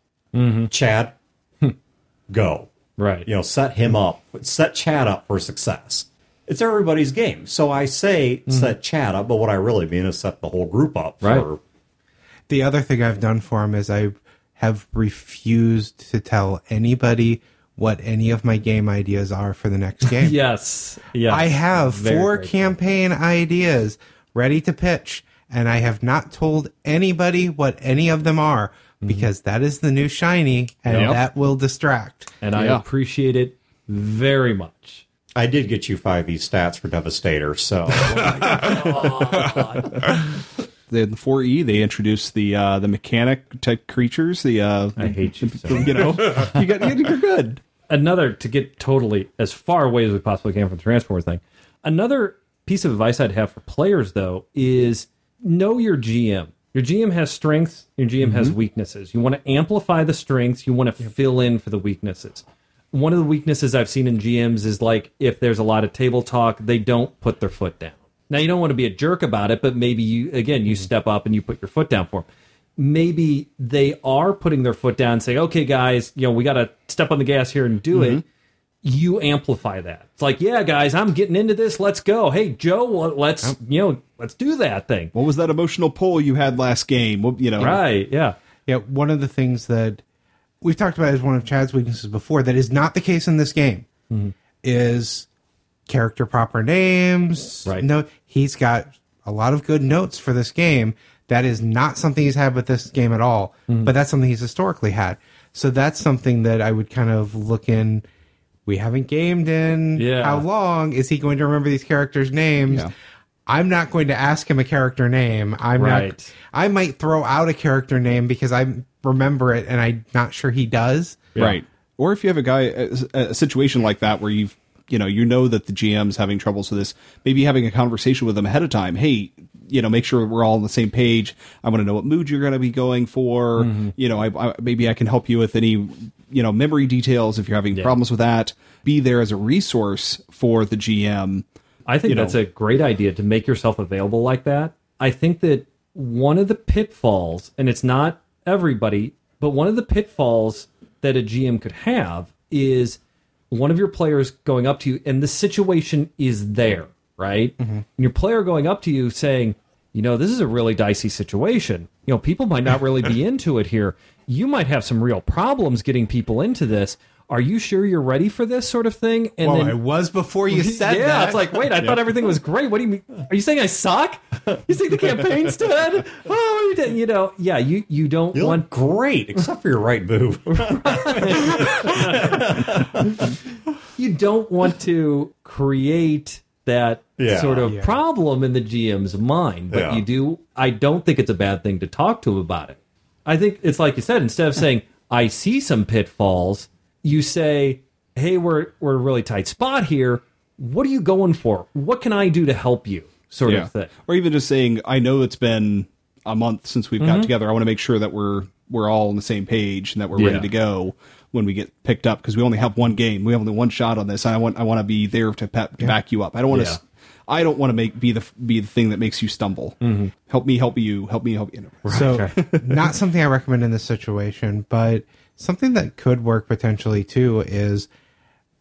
S1: Chad, go.
S3: Right.
S1: You know, set him up, set Chad up for success. It's everybody's game. So I say hmm. set Chad up, but what I really mean is set the whole group up for
S3: Right.
S4: The other thing I've done for him is I have refused to tell anybody what any of my game ideas are for the next *laughs* game.
S3: Yes. Yes.
S4: I have
S3: Very
S4: four
S3: grateful.
S4: campaign ideas ready to pitch, and I have not told anybody what any of them are because that is the new shiny, and
S2: Yep.
S4: that will distract.
S3: and I appreciate it very much.
S1: I did get you 5e stats for Devastator, so *laughs*
S2: The, the 4E they introduced the uh, the mechanic type creatures. The uh,
S3: I hate you. so
S2: you know you got you're good.
S3: another to get totally as far away as we possibly can from the Transformers thing. Another piece of advice I'd have for players though is know your GM. Your GM has strengths, your GM has mm-hmm. weaknesses. You want to amplify the strengths, you want to fill in for the weaknesses. One of the weaknesses I've seen in GMs is like if there's a lot of table talk, they don't put their foot down. Now you don't want to be a jerk about it, but maybe you again you mm-hmm. step up and you put your foot down for them maybe they are putting their foot down saying okay guys you know we got to step on the gas here and do it mm-hmm. You amplify that it's like yeah guys i'm getting into this let's go hey joe let's you know let's do that thing
S2: What was that emotional pull you had last game? Well, you know,
S3: right yeah
S4: Yeah, one of the things that we've talked about as one of Chad's weaknesses before that is not the case in this game mm-hmm. is character proper names.
S3: Right.
S4: No, he's got a lot of good notes for this game. That is not something he's had with this game at all, mm-hmm. but that's something he's historically had. So that's something that I would kind of look in. We haven't gamed in
S3: Yeah.
S4: how long? Is he going to remember these characters' names?
S2: Yeah.
S4: I'm not going to ask him a character name. I'm not. I might throw out a character name because I remember it and I'm not sure he does.
S2: right. Or if you have a guy a, a situation like that where you've you know you know that the GM's having troubles with this, maybe having a conversation with them ahead of time. Hey, you know, make sure we're all on the same page. I want to know what mood you're going to be going for. Mm-hmm. You know, I, I, maybe I can help you with any you know memory details if you're having problems with that. Be there as a resource for the GM.
S3: I think
S2: You know.
S3: that's a great idea to make yourself available like that. I think that one of the pitfalls, and it's not everybody, but one of the pitfalls that a GM could have is one of your players going up to you, and the situation is there, right? Mm-hmm. And your player going up to you saying, you know, this is a really dicey situation. You know, people might not really be *laughs* into it here. You might have some real problems getting people into this. Are you sure you're ready for this sort of thing? And
S4: Well,
S3: then
S4: I was before you said *laughs*
S3: yeah,
S4: that.
S3: it's like, wait, I thought everything was great. What do you mean? Are you saying I suck? You think the campaign's *laughs* dead? Oh, you didn't. You know, yeah, you you don't
S1: you
S3: want
S1: great, except for your right boob.
S3: you don't want to create that
S1: Yeah.
S3: sort of
S4: Yeah.
S3: problem in the GM's mind, but
S1: Yeah.
S3: you do. I don't think it's a bad thing to talk to him about it. I think it's like you said. Instead of saying I see some pitfalls, you say, "Hey, we're we're in a really tight spot here. what are you going for? What can I do to help you? Sort
S2: yeah.
S3: of thing.
S2: Or even just saying, I know it's been a month since we've
S3: Mm-hmm.
S2: got together. I want to make sure that we're we're all on the same page and that we're
S3: Yeah.
S2: ready to go when we get picked up because we only have one game. We have only one shot on this. And I want I want to be there to, pep, to back you up. I don't want to.
S3: Yeah.
S2: I don't want to make be the be the thing that makes you stumble.
S3: Mm-hmm.
S2: Help me, help you, help me, help you.
S4: So, *laughs* not something I recommend in this situation, but something that could work potentially too is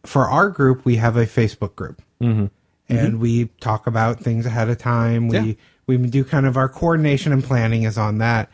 S4: for our group, we have a Facebook group. Mm-hmm. And we talk about things ahead of time. We,
S2: Yeah.
S4: we do kind of our coordination and planning is on that.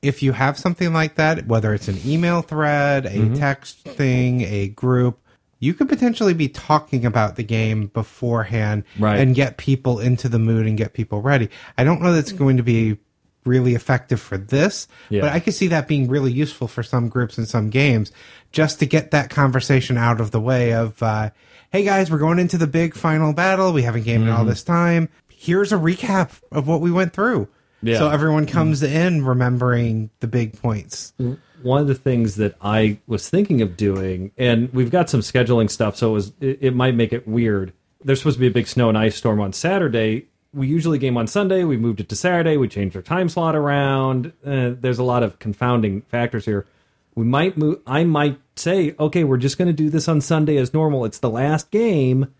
S4: If you have something like that, whether it's an email thread, a text thing, a group, you could potentially be talking about the game beforehand
S3: Right.
S4: and get people into the mood and get people ready. I don't know that's going to be really effective for this,
S3: Yeah.
S4: but I could see that being really useful for some groups and some games just to get that conversation out of the way of, uh, hey guys, we're going into the big final battle. We haven't gamed in all this time. Here's a recap of what we went through.
S3: Yeah.
S4: So everyone comes in remembering the big points.
S3: one of the things that I was thinking of doing, and we've got some scheduling stuff, so it, was, it, it might make it weird. There's supposed to be a big snow and ice storm on Saturday. We usually game on Sunday. We moved it to Saturday. We changed our time slot around. Uh, there's a lot of confounding factors here. We might move. I might say, okay, we're just going to do this on Sunday as normal. It's the last game,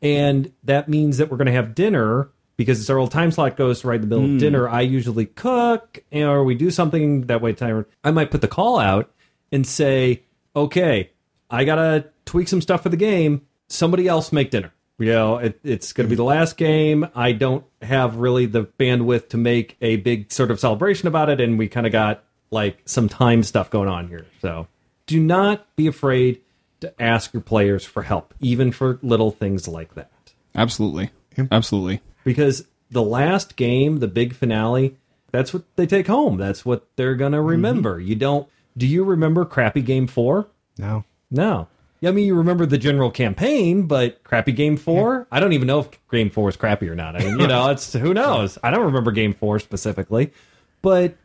S3: and that means that we're going to have dinner because it's our old time slot goes right in the middle of hmm. dinner. I usually cook, or we do something that way. Time I might put the call out and say, okay, I gotta tweak some stuff for the game. Somebody else make dinner. You know, it, it's going to be the last game. I don't have really the bandwidth to make a big sort of celebration about it, and we kind of got like some time stuff going on here. So, do not be afraid to ask your players for help, even for little things like that
S2: Absolutely, absolutely.
S3: Because the last game, the big finale, that's what they take home. That's what they're going to mm-hmm. remember. You don't do you remember crappy game 4?
S4: No.
S3: No. Yeah, I mean you remember the general campaign, but crappy game 4? I don't even know if game 4 is crappy or not. I mean, you know, it's who *laughs* knows. I don't remember game 4 specifically, but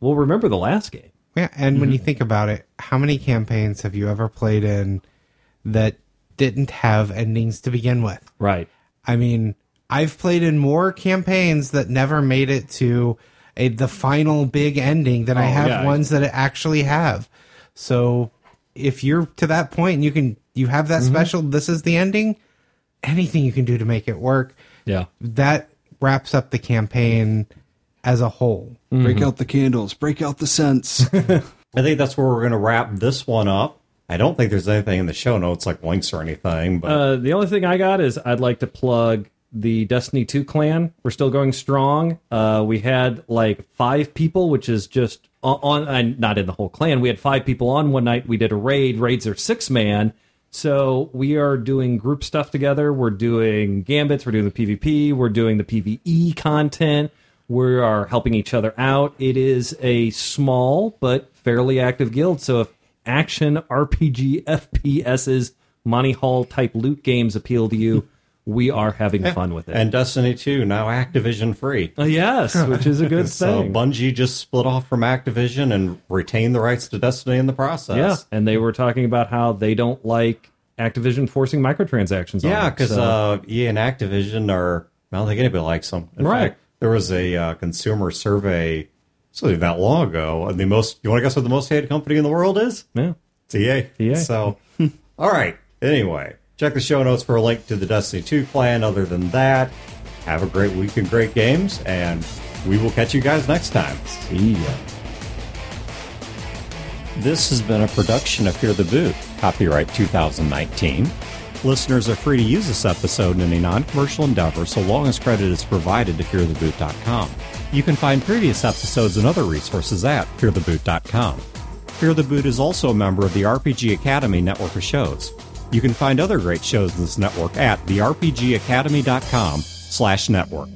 S3: we'll remember the last game.
S4: Yeah, and when you mm-hmm. think about it, how many campaigns have you ever played in that didn't have endings to begin with?
S3: Right.
S4: I mean, I've played in more campaigns that never made it to a the final big ending than I
S3: Oh,
S4: have
S3: yeah.
S4: ones that actually have. So if you're to that point and you can you have
S3: Mm-hmm.
S4: that special this is the ending, anything you can do to make it work,
S3: Yeah.
S4: that wraps up the campaign as a whole.
S2: Break out the candles. Break out the scents. *laughs*
S1: I think that's where we're going to wrap this one up. I don't think there's anything in the show notes like links or anything, but
S3: Uh, the only thing I got is I'd like to plug the Destiny 2 clan. We're still going strong. Uh, we had like five people, which is just on, on not in the whole clan. We had five people on one night. We did a raid. Raids are six man. So we are doing group stuff together. We're doing gambits. We're doing the PvP. We're doing the PvE content. We are helping each other out. It is a small but fairly active guild. So if action RPG FPSs, Monty Haul type loot games appeal to you, we are having fun with it.
S1: and Destiny 2 now Activision free.
S3: Uh, yes, which is a good *laughs*
S1: So
S3: thing.
S1: So Bungie just split off from Activision and retained the rights to Destiny in the process.
S3: yeah, and they were talking about how they don't like Activision forcing microtransactions. on
S1: Yeah, because
S3: So-
S1: uh, EA and Activision are, I don't think anybody likes them. In
S3: Right.
S1: fact, there was a uh, consumer survey, so that long ago, and the most, you want to guess what the most hated company in the world is?
S3: yeah.
S1: It's EA.
S3: EA.
S1: So, *laughs* all right. Anyway, check the show notes for a link to the Destiny 2 plan. Other than that, have a great week and great games, and we will catch you guys next time.
S3: See ya.
S1: This has been a production of Fear the Boot, copyright 2019. Listeners are free to use this episode in any non commercial endeavor so long as credit is provided to feartheboot.com. You can find previous episodes and other resources at feartheboot.com. Fear the Boot is also a member of the RPG Academy network of shows. You can find other great shows in this network at therpgacademy.com slash network.